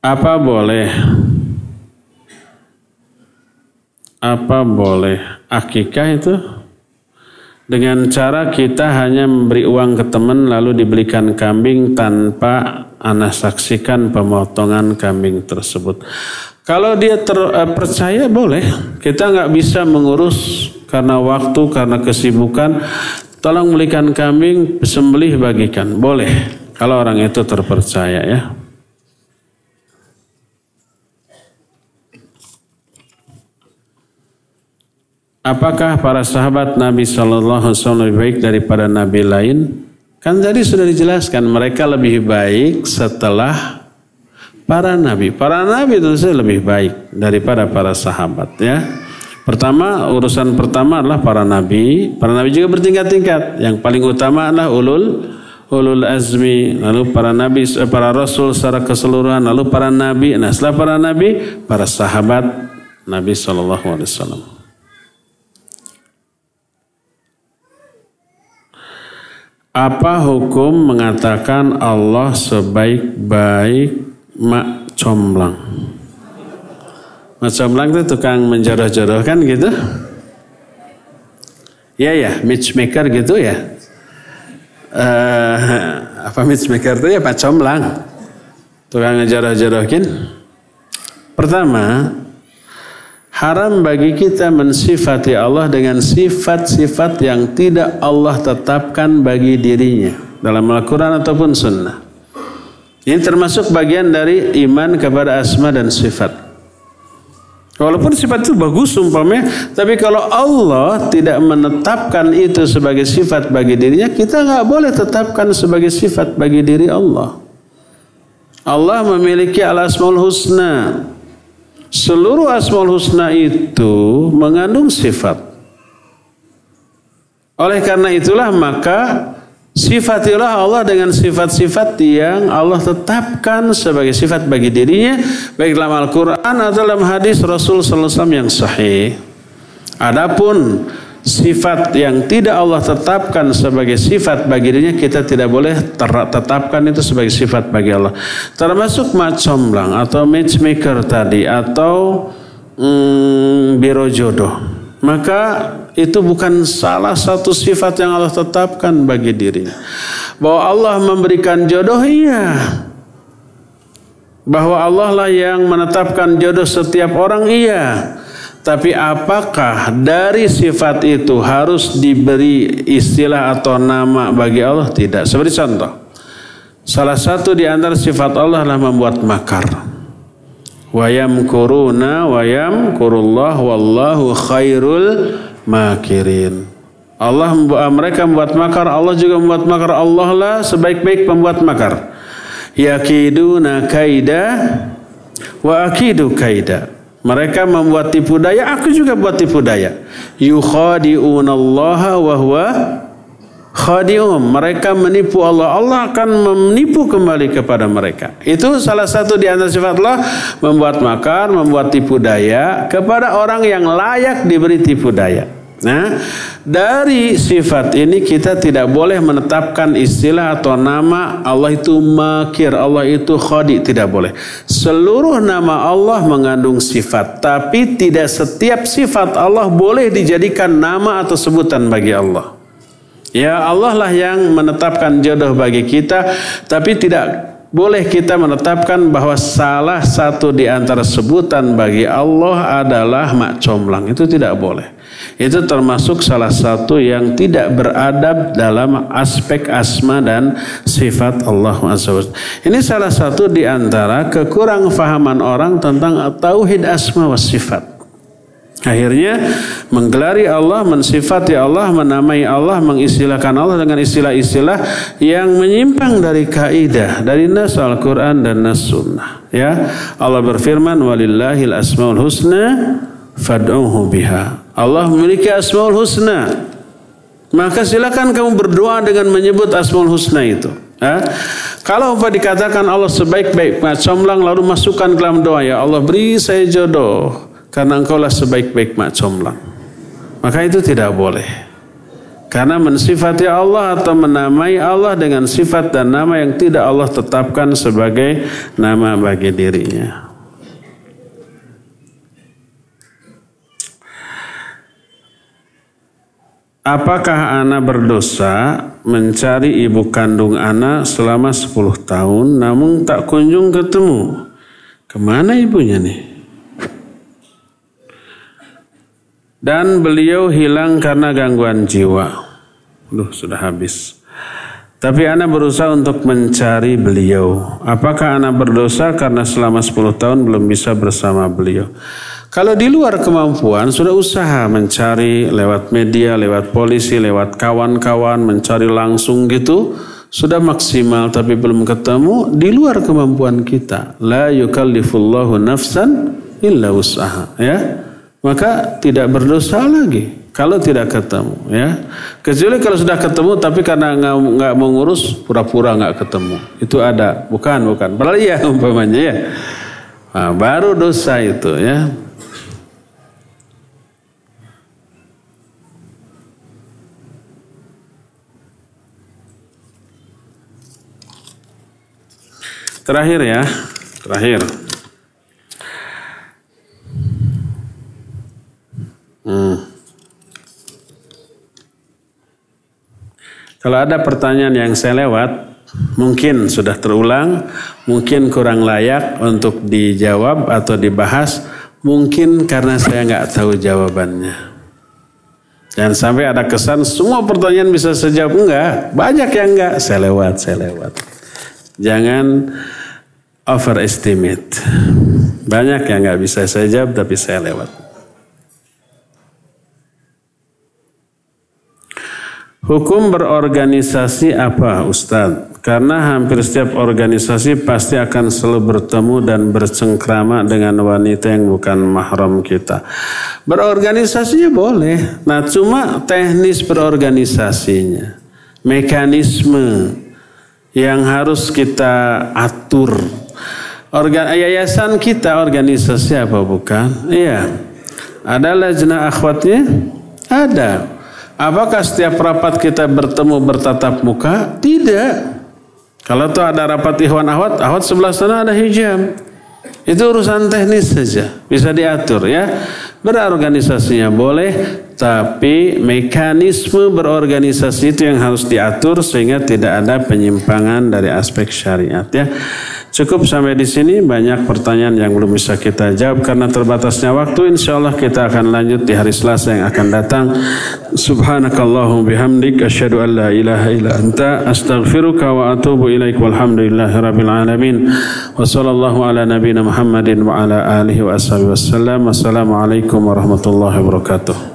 Apa boleh apa boleh akikah itu dengan cara kita hanya memberi uang ke teman lalu dibelikan kambing tanpa anak saksikan pemotongan kambing tersebut. Kalau dia ter, uh, percaya boleh, kita nggak bisa mengurus karena waktu, karena kesibukan. Tolong belikan kambing, sembelih bagikan, boleh. Kalau orang itu terpercaya ya. Apakah para sahabat Nabi Shallallahu Alaihi Wasallam lebih baik daripada Nabi lain? Kan tadi sudah dijelaskan mereka lebih baik setelah para Nabi. Para Nabi itu lebih baik daripada para sahabat ya. Pertama urusan pertama adalah para Nabi. Para Nabi juga bertingkat-tingkat. Yang paling utama adalah ulul ulul azmi, lalu para nabi, eh, para rasul secara keseluruhan, lalu para nabi. Nah setelah para nabi, para sahabat Nabi Shallallahu Alaihi Wasallam. Apa hukum mengatakan Allah sebaik-baik mak comblang? Mak comblang itu tukang menjodoh-jodoh kan gitu? Iya ya, matchmaker gitu ya. Uh, apa matchmaker itu ya pak comblang. Tukang ngejodoh-jodohin. Pertama, Haram bagi kita mensifati Allah dengan sifat-sifat yang tidak Allah tetapkan bagi dirinya dalam Al-Quran ataupun Sunnah. Ini termasuk bagian dari iman kepada asma dan sifat. Walaupun sifat itu bagus umpamanya, tapi kalau Allah tidak menetapkan itu sebagai sifat bagi dirinya, kita nggak boleh tetapkan sebagai sifat bagi diri Allah. Allah memiliki al-asmaul husna, Seluruh Asmaul Husna itu mengandung sifat. Oleh karena itulah maka Sifatilah Allah dengan sifat-sifat yang Allah tetapkan sebagai sifat bagi dirinya baik dalam Al-Quran atau dalam hadis Rasul SAW yang sahih. Adapun sifat yang tidak Allah tetapkan sebagai sifat bagi dirinya kita tidak boleh tetapkan itu sebagai sifat bagi Allah. Termasuk macomlang atau matchmaker tadi atau hmm, biro jodoh. Maka itu bukan salah satu sifat yang Allah tetapkan bagi dirinya. Bahwa Allah memberikan jodoh iya. Bahwa Allah lah yang menetapkan jodoh setiap orang iya. Tapi apakah dari sifat itu harus diberi istilah atau nama bagi Allah? Tidak. Seperti contoh. Salah satu di antara sifat Allah adalah membuat makar. Wayam kuruna wayam kurullah wallahu khairul makirin. Allah mereka membuat makar, Allah juga membuat makar. Allah lah sebaik-baik pembuat makar. Yakiduna kaida wa akidu kaida. Mereka membuat tipu daya, aku juga buat tipu daya. Yukhadi'unallaha wa huwa khadi'um. Mereka menipu Allah. Allah akan menipu kembali kepada mereka. Itu salah satu di antara sifat Allah. Membuat makar, membuat tipu daya kepada orang yang layak diberi tipu daya. Nah, dari sifat ini kita tidak boleh menetapkan istilah atau nama Allah itu makir, Allah itu khadi, tidak boleh. Seluruh nama Allah mengandung sifat, tapi tidak setiap sifat Allah boleh dijadikan nama atau sebutan bagi Allah. Ya Allah lah yang menetapkan jodoh bagi kita, tapi tidak boleh kita menetapkan bahwa salah satu di antara sebutan bagi Allah adalah mak comblang. Itu tidak boleh. Itu termasuk salah satu yang tidak beradab dalam aspek asma dan sifat Allah Ini salah satu di antara kekurang fahaman orang tentang tauhid asma wa sifat. Akhirnya menggelari Allah, mensifati Allah, menamai Allah, mengistilahkan Allah dengan istilah-istilah yang menyimpang dari kaidah, dari nas Al-Quran dan nas Sunnah. Ya, Allah berfirman, "Walillahil asmaul husna fad'uhu biha." Allah memiliki asmaul husna. Maka silakan kamu berdoa dengan menyebut asmaul husna itu. Ya. Kalau apa dikatakan Allah sebaik-baik comlang lalu masukkan dalam doa ya Allah beri saya jodoh karena engkaulah sebaik-baik mak comblang. Maka itu tidak boleh. Karena mensifati Allah atau menamai Allah dengan sifat dan nama yang tidak Allah tetapkan sebagai nama bagi dirinya. Apakah anak berdosa mencari ibu kandung anak selama 10 tahun namun tak kunjung ketemu? Ke mana ibunya nih? Dan beliau hilang karena gangguan jiwa. Duh, sudah habis. Tapi anak berusaha untuk mencari beliau. Apakah anak berdosa karena selama 10 tahun belum bisa bersama beliau? Kalau di luar kemampuan sudah usaha mencari lewat media, lewat polisi, lewat kawan-kawan, mencari langsung gitu, sudah maksimal tapi belum ketemu di luar kemampuan kita. La yukallifullahu nafsan illa usaha, ya maka tidak berdosa lagi kalau tidak ketemu ya. Kecuali kalau sudah ketemu tapi karena nggak nggak mau ngurus pura-pura nggak ketemu. Itu ada. Bukan bukan. Padahal iya umpamanya ya. Nah, baru dosa itu ya. Terakhir ya. Terakhir Kalau ada pertanyaan yang saya lewat, mungkin sudah terulang, mungkin kurang layak untuk dijawab atau dibahas, mungkin karena saya nggak tahu jawabannya. Dan sampai ada kesan semua pertanyaan bisa saya jawab enggak, banyak yang enggak, saya lewat, saya lewat. Jangan overestimate. Banyak yang nggak bisa saya jawab tapi saya lewat. Hukum berorganisasi apa Ustadz? Karena hampir setiap organisasi pasti akan selalu bertemu dan bercengkrama dengan wanita yang bukan mahram kita. Berorganisasinya boleh, nah cuma teknis berorganisasinya. mekanisme yang harus kita atur. Organ yayasan kita organisasi apa bukan? Iya. Ada lajnah akhwatnya? Ada. Apakah setiap rapat kita bertemu bertatap muka? Tidak. Kalau tuh ada rapat ikhwan ahwat, ahwat sebelah sana ada hijab. Itu urusan teknis saja, bisa diatur ya. Berorganisasinya boleh, tapi mekanisme berorganisasi itu yang harus diatur sehingga tidak ada penyimpangan dari aspek syariat ya. Cukup sampai di sini banyak pertanyaan yang belum bisa kita jawab karena terbatasnya waktu. Insya Allah kita akan lanjut di hari Selasa yang akan datang. Subhanakallahum bihamdik asyhadu an la ilaha illa anta astaghfiruka wa atubu ilaik walhamdulillahi rabbil alamin. Wa sallallahu ala nabiyina Muhammadin wa ala alihi wa ashabihi wasallam. Wassalamualaikum warahmatullahi wabarakatuh.